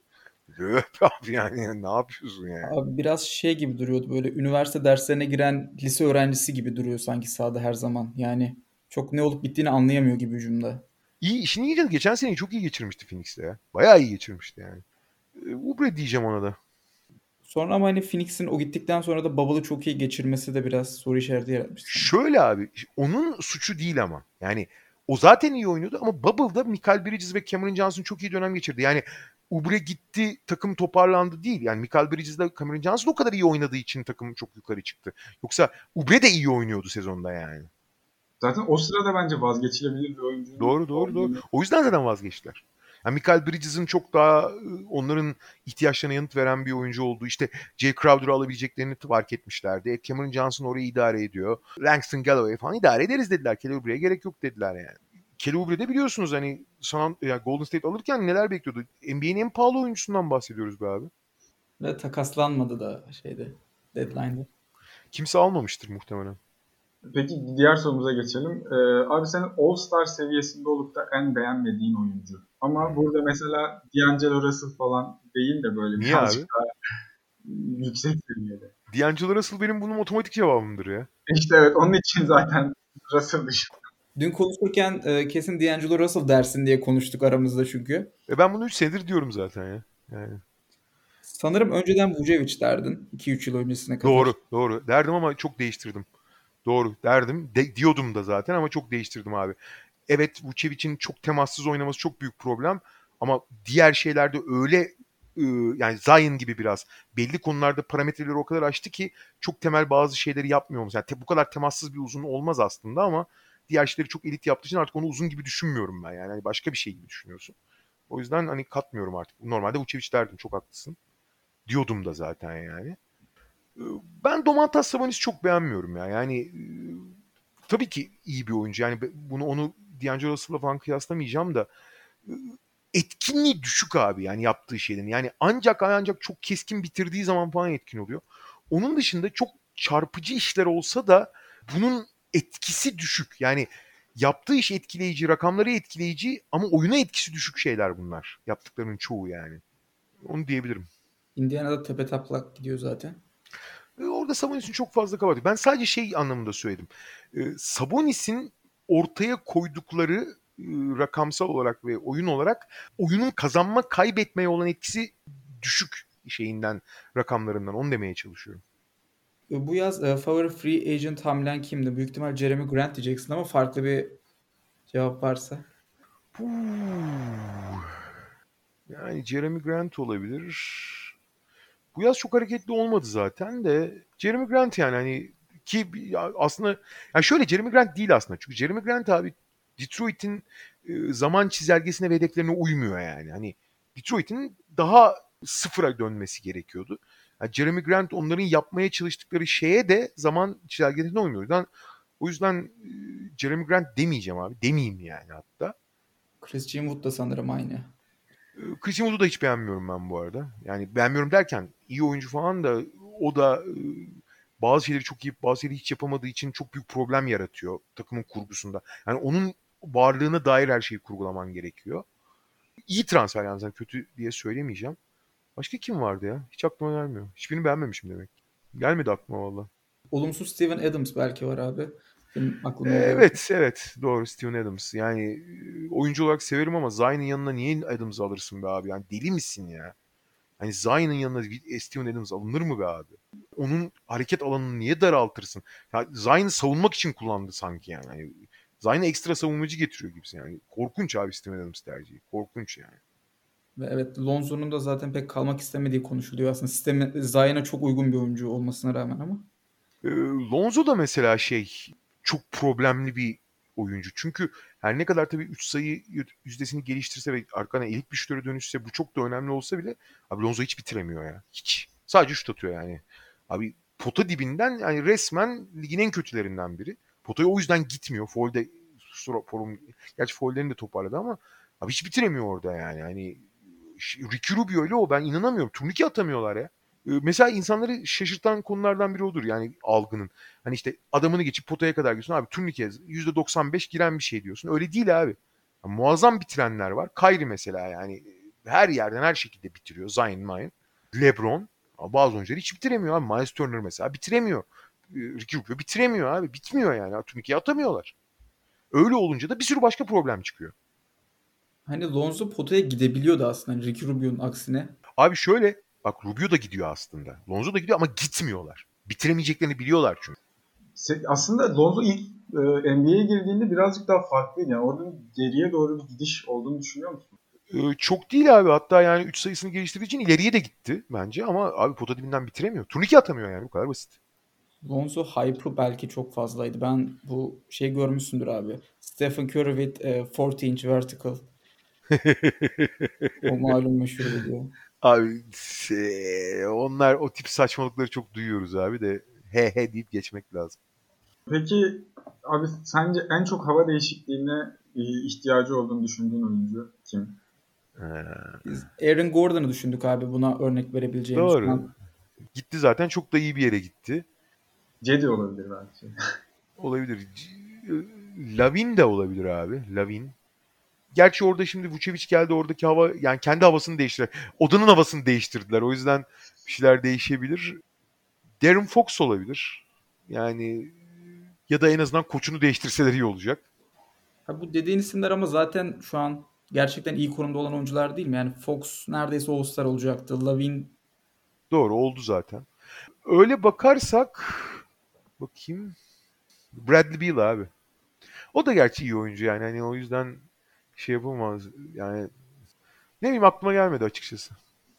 Öp [LAUGHS] abi yani ne yapıyorsun yani? Abi biraz şey gibi duruyordu böyle üniversite derslerine giren lise öğrencisi gibi duruyor sanki sahada her zaman. Yani çok ne olup bittiğini anlayamıyor gibi hücumda. İyi işini iyi geçen seneyi çok iyi geçirmişti Phoenix'te ya. Bayağı iyi geçirmişti yani. E, Ubre diyeceğim ona da. Sonra ama hani Phoenix'in o gittikten sonra da Bubble'ı çok iyi geçirmesi de biraz soru işareti yaratmıştı. Şöyle abi onun suçu değil ama. Yani o zaten iyi oynuyordu ama Bubble'da Michael Bridges ve Cameron Johnson çok iyi dönem geçirdi. Yani Ubre gitti takım toparlandı değil. Yani Michael Bridges ile Cameron Johnson o kadar iyi oynadığı için takım çok yukarı çıktı. Yoksa Ubre de iyi oynuyordu sezonda yani. Zaten o sırada bence vazgeçilebilir bir oyuncu. Doğru doğru doğru. O yüzden zaten vazgeçtiler. Yani Michael Bridges'in çok daha onların ihtiyaçlarına yanıt veren bir oyuncu olduğu işte Jay Crowder'ı alabileceklerini fark etmişlerdi. Ed Cameron Johnson orayı idare ediyor. Langston Galloway falan idare ederiz dediler. Kelly gerek yok dediler yani. Kelly Oubre'de biliyorsunuz hani San, yani Golden State alırken neler bekliyordu? NBA'nin en pahalı oyuncusundan bahsediyoruz be abi. Ve takaslanmadı da şeyde deadline'da. Kimse almamıştır muhtemelen. Peki diğer sorumuza geçelim. Ee, abi senin All-Star seviyesinde olup da en beğenmediğin oyuncu. Ama burada mesela D'Angelo Russell falan değil de böyle Niye birazcık abi? daha yüksek seviyede. D'Angelo Russell benim bunun otomatik cevabımdır ya. İşte evet onun için zaten Russell dışında. Dün konuşurken e, kesin D'Angelo Russell dersin diye konuştuk aramızda çünkü. E ben bunu 3 senedir diyorum zaten ya. Yani. Sanırım önceden Vucevic derdin 2-3 yıl öncesine kadar. Doğru, doğru. Derdim ama çok değiştirdim. Doğru, derdim. De, diyordum da zaten ama çok değiştirdim abi. Evet, Vucevic'in çok temassız oynaması çok büyük problem. Ama diğer şeylerde öyle ıı, yani Zion gibi biraz belli konularda parametreleri o kadar açtı ki çok temel bazı şeyleri yapmıyoruz. Yani te, bu kadar temassız bir uzun olmaz aslında ama diğer şeyleri çok elit yaptığı için artık onu uzun gibi düşünmüyorum ben yani. Hani başka bir şey gibi düşünüyorsun. O yüzden hani katmıyorum artık. Normalde Vucevic derdim çok haklısın. Diyordum da zaten yani. Ben Domantas Sabonis'i çok beğenmiyorum ya. Yani e, tabii ki iyi bir oyuncu. Yani bunu onu D'Angelo Russell'la falan kıyaslamayacağım da e, etkinliği düşük abi yani yaptığı şeylerin. Yani ancak ancak çok keskin bitirdiği zaman falan etkin oluyor. Onun dışında çok çarpıcı işler olsa da bunun etkisi düşük. Yani yaptığı iş etkileyici, rakamları etkileyici ama oyuna etkisi düşük şeyler bunlar. Yaptıklarının çoğu yani. Onu diyebilirim. Indiana'da tepe taplak gidiyor zaten. Orada Sabonis'in çok fazla kabahati. Ben sadece şey anlamında söyledim. Sabonis'in ortaya koydukları rakamsal olarak ve oyun olarak oyunun kazanma kaybetmeye olan etkisi düşük şeyinden rakamlarından onu demeye çalışıyorum. Bu yaz e, favori free agent hamlen kimdi? Büyük ihtimal Jeremy Grant diyeceksin ama farklı bir cevap varsa. Yani Jeremy Grant olabilir. Bu yaz çok hareketli olmadı zaten de Jeremy Grant yani hani ki aslında yani şöyle Jeremy Grant değil aslında. Çünkü Jeremy Grant abi Detroit'in zaman çizelgesine ve hedeflerine uymuyor yani. Hani Detroit'in daha sıfıra dönmesi gerekiyordu. Yani Jeremy Grant onların yapmaya çalıştıkları şeye de zaman çizelgesine uymuyor. O yüzden, o yüzden Jeremy Grant demeyeceğim abi. Demeyeyim yani hatta. Chris Wood da sanırım aynı. Chris Wood'u da hiç beğenmiyorum ben bu arada. Yani beğenmiyorum derken iyi oyuncu falan da o da bazı şeyleri çok iyi bazı şeyleri hiç yapamadığı için çok büyük problem yaratıyor takımın kurgusunda. Yani onun varlığına dair her şeyi kurgulaman gerekiyor. İyi transfer yani kötü diye söylemeyeceğim. Başka kim vardı ya? Hiç aklıma gelmiyor. Hiçbirini beğenmemişim demek. Gelmedi aklıma valla. Olumsuz Steven Adams belki var abi. Benim aklıma Ee, o geldi. evet evet doğru Steven Adams. Yani e, oyuncu olarak severim ama Zion'ın yanına niye Adams'ı alırsın be abi? Yani deli misin ya? Hani Zion'ın yanına bir Steven Adams alınır mı be abi? Onun hareket alanını niye daraltırsın? Ya Zion'ı savunmak için kullandı sanki yani. yani Zion'a ekstra savunmacı getiriyor gibisin yani. Korkunç abi Steven Adams tercihi. Korkunç yani. Ve evet Lonzo'nun da zaten pek kalmak istemediği konuşuluyor aslında. Sistemi Zion'a çok uygun bir oyuncu olmasına rağmen ama. Lonzo da mesela şey çok problemli bir oyuncu. Çünkü her ne kadar tabii 3 sayı yüzdesini geliştirse ve arkana elit bir şutöre dönüşse bu çok da önemli olsa bile abi Lonzo hiç bitiremiyor ya. Hiç. Sadece şut atıyor yani. Abi pota dibinden yani resmen ligin en kötülerinden biri. Potaya o yüzden gitmiyor. Foul'de forum, gerçi foul'lerini de toparladı ama abi hiç bitiremiyor orada yani. Hani Ricky Rubio ile o ben inanamıyorum. Turnike atamıyorlar ya. Mesela insanları şaşırtan konulardan biri odur yani algının. Hani işte adamını geçip potaya kadar gidiyorsun abi turnike %95 giren bir şey diyorsun. Öyle değil abi. Yani muazzam bitirenler var. Kyrie mesela yani her yerden her şekilde bitiriyor. Zion, Mayen. LeBron. Bazı oyuncular hiç bitiremiyor abi. Miles Turner mesela bitiremiyor. Ricky Rubio bitiremiyor abi. Bitmiyor yani. Turnikeyi atamıyorlar. Öyle olunca da bir sürü başka problem çıkıyor. Hani Lonzo potaya gidebiliyordu aslında hani Ricky Rubio'nun aksine. Abi şöyle bak Rubio da gidiyor aslında. Lonzo da gidiyor ama gitmiyorlar. Bitiremeyeceklerini biliyorlar çünkü. Aslında Lonzo ilk e, NBA'ye girdiğinde birazcık daha farklıydı. Yani oradan geriye doğru bir gidiş olduğunu düşünüyor musun? Ee, çok değil abi. Hatta yani 3 sayısını geliştirdiği için ileriye de gitti bence. Ama abi pota dibinden bitiremiyor. Turnike atamıyor yani. Bu kadar basit. Lonzo hype'ı belki çok fazlaydı. Ben bu şey görmüşsündür abi. Stephen Curry with uh, 40 inch vertical. [LAUGHS] o malum meşhur video. Abi şey, onlar o tip saçmalıkları çok duyuyoruz abi de he he deyip geçmek lazım. Peki abi sence en çok hava değişikliğine e, ihtiyacı olduğunu düşündüğün oyuncu kim? Biz Aaron Gordon'ı düşündük abi buna örnek verebileceğimiz. Doğru. Gitti zaten çok da iyi bir yere gitti. Cedi olabilir belki. olabilir. Lavin de olabilir abi. Lavin. Gerçi orada şimdi Vucevic geldi oradaki hava yani kendi havasını değiştirdiler. Odanın havasını değiştirdiler. O yüzden bir şeyler değişebilir. Darren Fox olabilir. Yani ya da en azından koçunu değiştirseler iyi olacak. Ha, bu dediğin isimler ama zaten şu an gerçekten iyi konumda olan oyuncular değil mi? Yani Fox neredeyse All-Star olacaktı. Lavin Doğru oldu zaten. Öyle bakarsak bakayım Bradley Beal abi. O da gerçi iyi oyuncu yani. Hani o yüzden şey yapamaz. Yani ne bileyim aklıma gelmedi açıkçası.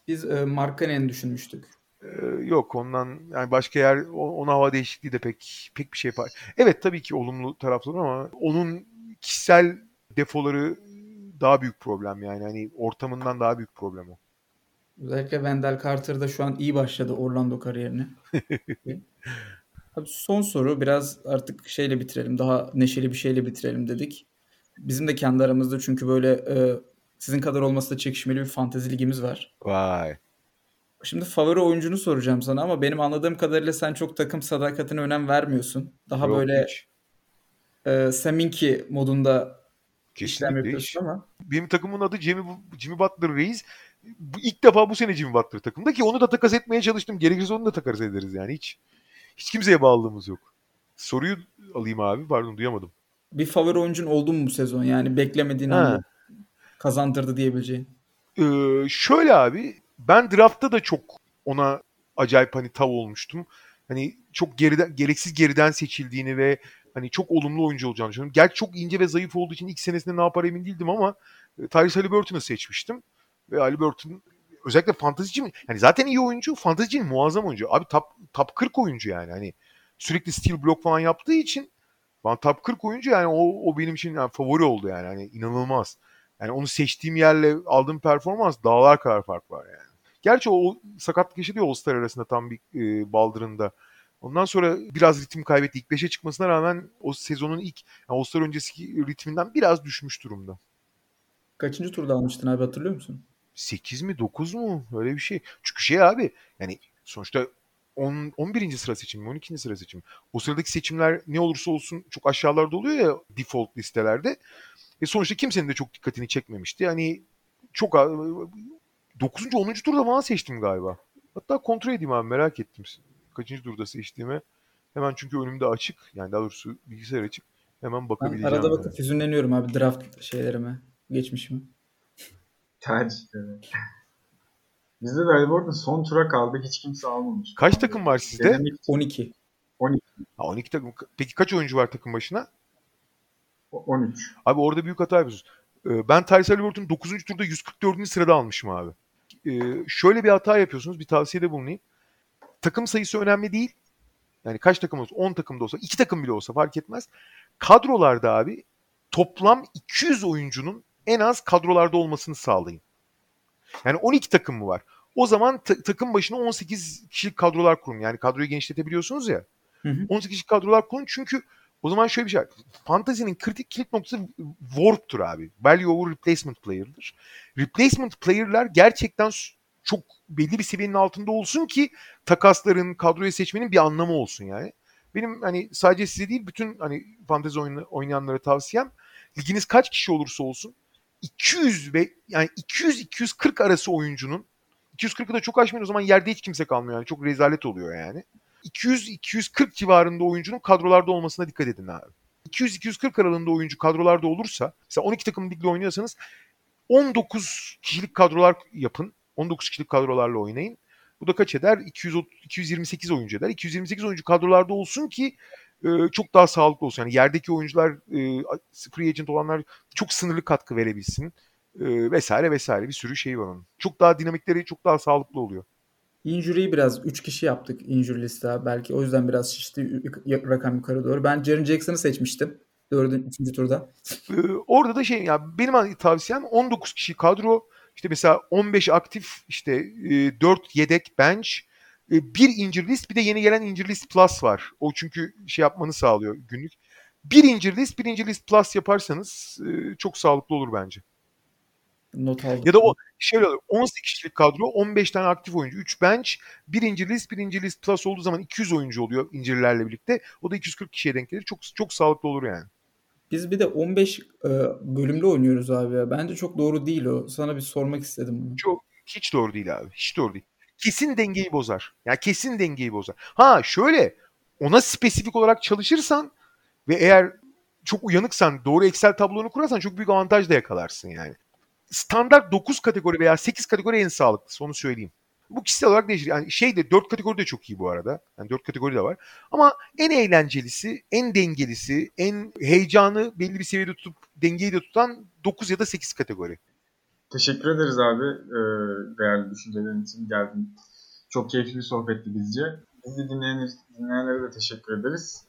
Biz e, Markkanen'i düşünmüştük. Ee, yok ondan yani başka yer ona hava değişikliği de pek pek bir şey yapar. Evet tabii ki olumlu tarafları ama onun kişisel defoları daha büyük problem yani. Hani ortamından daha büyük problem o. Özellikle Wendell Carter da şu an iyi başladı Orlando kariyerine. [LAUGHS] Abi son soru biraz artık şeyle bitirelim. Daha neşeli bir şeyle bitirelim dedik. Bizim de kendi aramızda çünkü böyle e, sizin kadar olması da çekişmeli bir fantezi ligimiz var. Vay. Şimdi favori oyuncunu soracağım sana ama benim anladığım kadarıyla sen çok takım sadakatine önem vermiyorsun. Daha Yok, böyle hiç. e, Seminki modunda işlem Kesinlikle yapıyorsun hiç. ama Benim takımın adı Jimmy, Jimmy Butler Reis. İlk defa bu sene Jimmy Butler takımda ki onu da takas etmeye çalıştım. Gerekirse onu da takas ederiz yani hiç. Hiç kimseye bağlılığımız yok. Soruyu alayım abi. Pardon duyamadım. Bir favori oyuncun oldu mu bu sezon? Yani beklemediğin Ha. anda kazandırdı diyebileceğin. Ee, şöyle abi ben draftta da çok ona acayip hani tav olmuştum. Hani çok geriden gereksiz geriden seçildiğini ve hani çok olumlu oyuncu olacağını düşünüyorum. Gerçi çok ince ve zayıf olduğu için ilk senesinde ne yapar emin değildim ama e, Tyrese Haliburton'u seçmiştim. Ve Haliburton özellikle fantezici mi? Yani zaten iyi oyuncu, fantezici muazzam oyuncu. Abi top, top 40 oyuncu yani. Hani sürekli steal block falan yaptığı için ben top 40 oyuncu yani o, o benim için yani favori oldu yani. Hani inanılmaz. Yani onu seçtiğim yerle aldığım performans dağlar kadar fark var yani. Gerçi o sakatlık yaşadı ya All-Star arasında tam bir e, baldırında. Ondan sonra biraz ritim kaybetti. İlk 5'e çıkmasına rağmen o sezonun ilk yani All-Star öncesi ritminden biraz düşmüş durumda. Kaçıncı turda almıştın abi hatırlıyor musun? 8 mi 9 mu öyle bir şey. Çünkü şey abi yani sonuçta 10, 11. sıra seçimi mi 12. sıra seçimi. O sıradaki seçimler ne olursa olsun çok aşağılarda oluyor ya default listelerde. Ve sonuçta kimsenin de çok dikkatini çekmemişti. Yani çok 9. 10. turda falan seçtim galiba. Hatta kontrol edeyim abi merak ettim. Kaçıncı turda seçtiğimi. Hemen çünkü önümde açık. Yani daha doğrusu bilgisayar açık. Hemen bakabileceğim. Ben arada bakıp hüzünleniyorum abi draft şeylerime. Geçmişime. Tercihleri. Bizde de Haliburton son tura kaldı. Hiç kimse almamış. Kaç takım var sizde? Denemek 12. 12. Ha, 12 takım. Peki kaç oyuncu var takım başına? 13. Abi orada büyük hata yapıyorsunuz. Ee, Ben Tyrese Haliburton'u 9. turda 144. sırada almışım abi. Ee, şöyle bir hata yapıyorsunuz. Bir tavsiyede bulunayım. Takım sayısı önemli değil. Yani kaç takım olsa, 10 takım da olsa, 2 takım bile olsa fark etmez. Kadrolarda abi toplam 200 oyuncunun en az kadrolarda olmasını sağlayın. Yani 12 takım mı var? O zaman ta- takım başına 18 kişilik kadrolar kurun. Yani kadroyu genişletebiliyorsunuz ya. Hı hı. 18 kişilik kadrolar kurun çünkü o zaman şöyle bir şey var. Fantezinin kritik kilit noktası warp'tur abi. Value over replacement player'dır. Replacement player'lar gerçekten çok belli bir seviyenin altında olsun ki takasların, kadroyu seçmenin bir anlamı olsun yani. Benim hani sadece size değil bütün hani fantezi oyunu oynayanlara tavsiyem liginiz kaç kişi olursa olsun 200 ve yani 200-240 arası oyuncunun 240'ı da çok aşmayın o zaman yerde hiç kimse kalmıyor yani çok rezalet oluyor yani. 200-240 civarında oyuncunun kadrolarda olmasına dikkat edin abi. 200-240 aralığında oyuncu kadrolarda olursa mesela 12 takım ligle oynuyorsanız 19 kişilik kadrolar yapın. 19 kişilik kadrolarla oynayın. Bu da kaç eder? 200, 228 oyuncu eder. 228 oyuncu kadrolarda olsun ki e, çok daha sağlıklı olsun. Yani yerdeki oyuncular e, free agent olanlar çok sınırlı katkı verebilsin. E, vesaire vesaire bir sürü şey var onun. Çok daha dinamikleri çok daha sağlıklı oluyor. Injury'yi biraz 3 kişi yaptık injury liste. Belki o yüzden biraz şişti rakam yukarı doğru. Ben Jaren Jackson'ı seçmiştim. 4. 3. turda. Ee, orada da şey ya benim tavsiyem 19 kişi kadro işte mesela 15 aktif işte e, 4 yedek bench e, bir injury list bir de yeni gelen injury list plus var. O çünkü şey yapmanı sağlıyor günlük. Bir injury list bir injury list plus yaparsanız e, çok sağlıklı olur bence. Not aldım. Ya da o şöyle olur 18 kişilik kadro 15 tane aktif oyuncu 3 bench bir injury list bir injury list plus olduğu zaman 200 oyuncu oluyor injury'lerle birlikte. O da 240 kişiye denk gelir. Çok çok sağlıklı olur yani. Biz bir de 15 e, oynuyoruz abi ya. Bence çok doğru değil o. Sana bir sormak istedim bunu. Çok hiç doğru değil abi. Hiç doğru değil. Kesin dengeyi bozar. Ya yani kesin dengeyi bozar. Ha şöyle ona spesifik olarak çalışırsan ve eğer çok uyanıksan doğru Excel tablonu kurarsan çok büyük avantaj da yakalarsın yani. Standart 9 kategori veya 8 kategori en sağlıklısı onu söyleyeyim. Bu kişisel olarak değişir. Yani şey de 4 kategori de çok iyi bu arada. Yani 4 kategori de var. Ama en eğlencelisi, en dengelisi, en heyecanı belli bir seviyede tutup dengeyi de tutan 9 ya da 8 kategori. Teşekkür ederiz abi e, değerli düşüncelerin için geldin. Çok keyifli bir sohbetti bizce. Bizi dinleyen, dinleyenlere de teşekkür ederiz.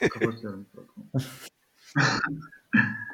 E, kapatıyorum. [LAUGHS]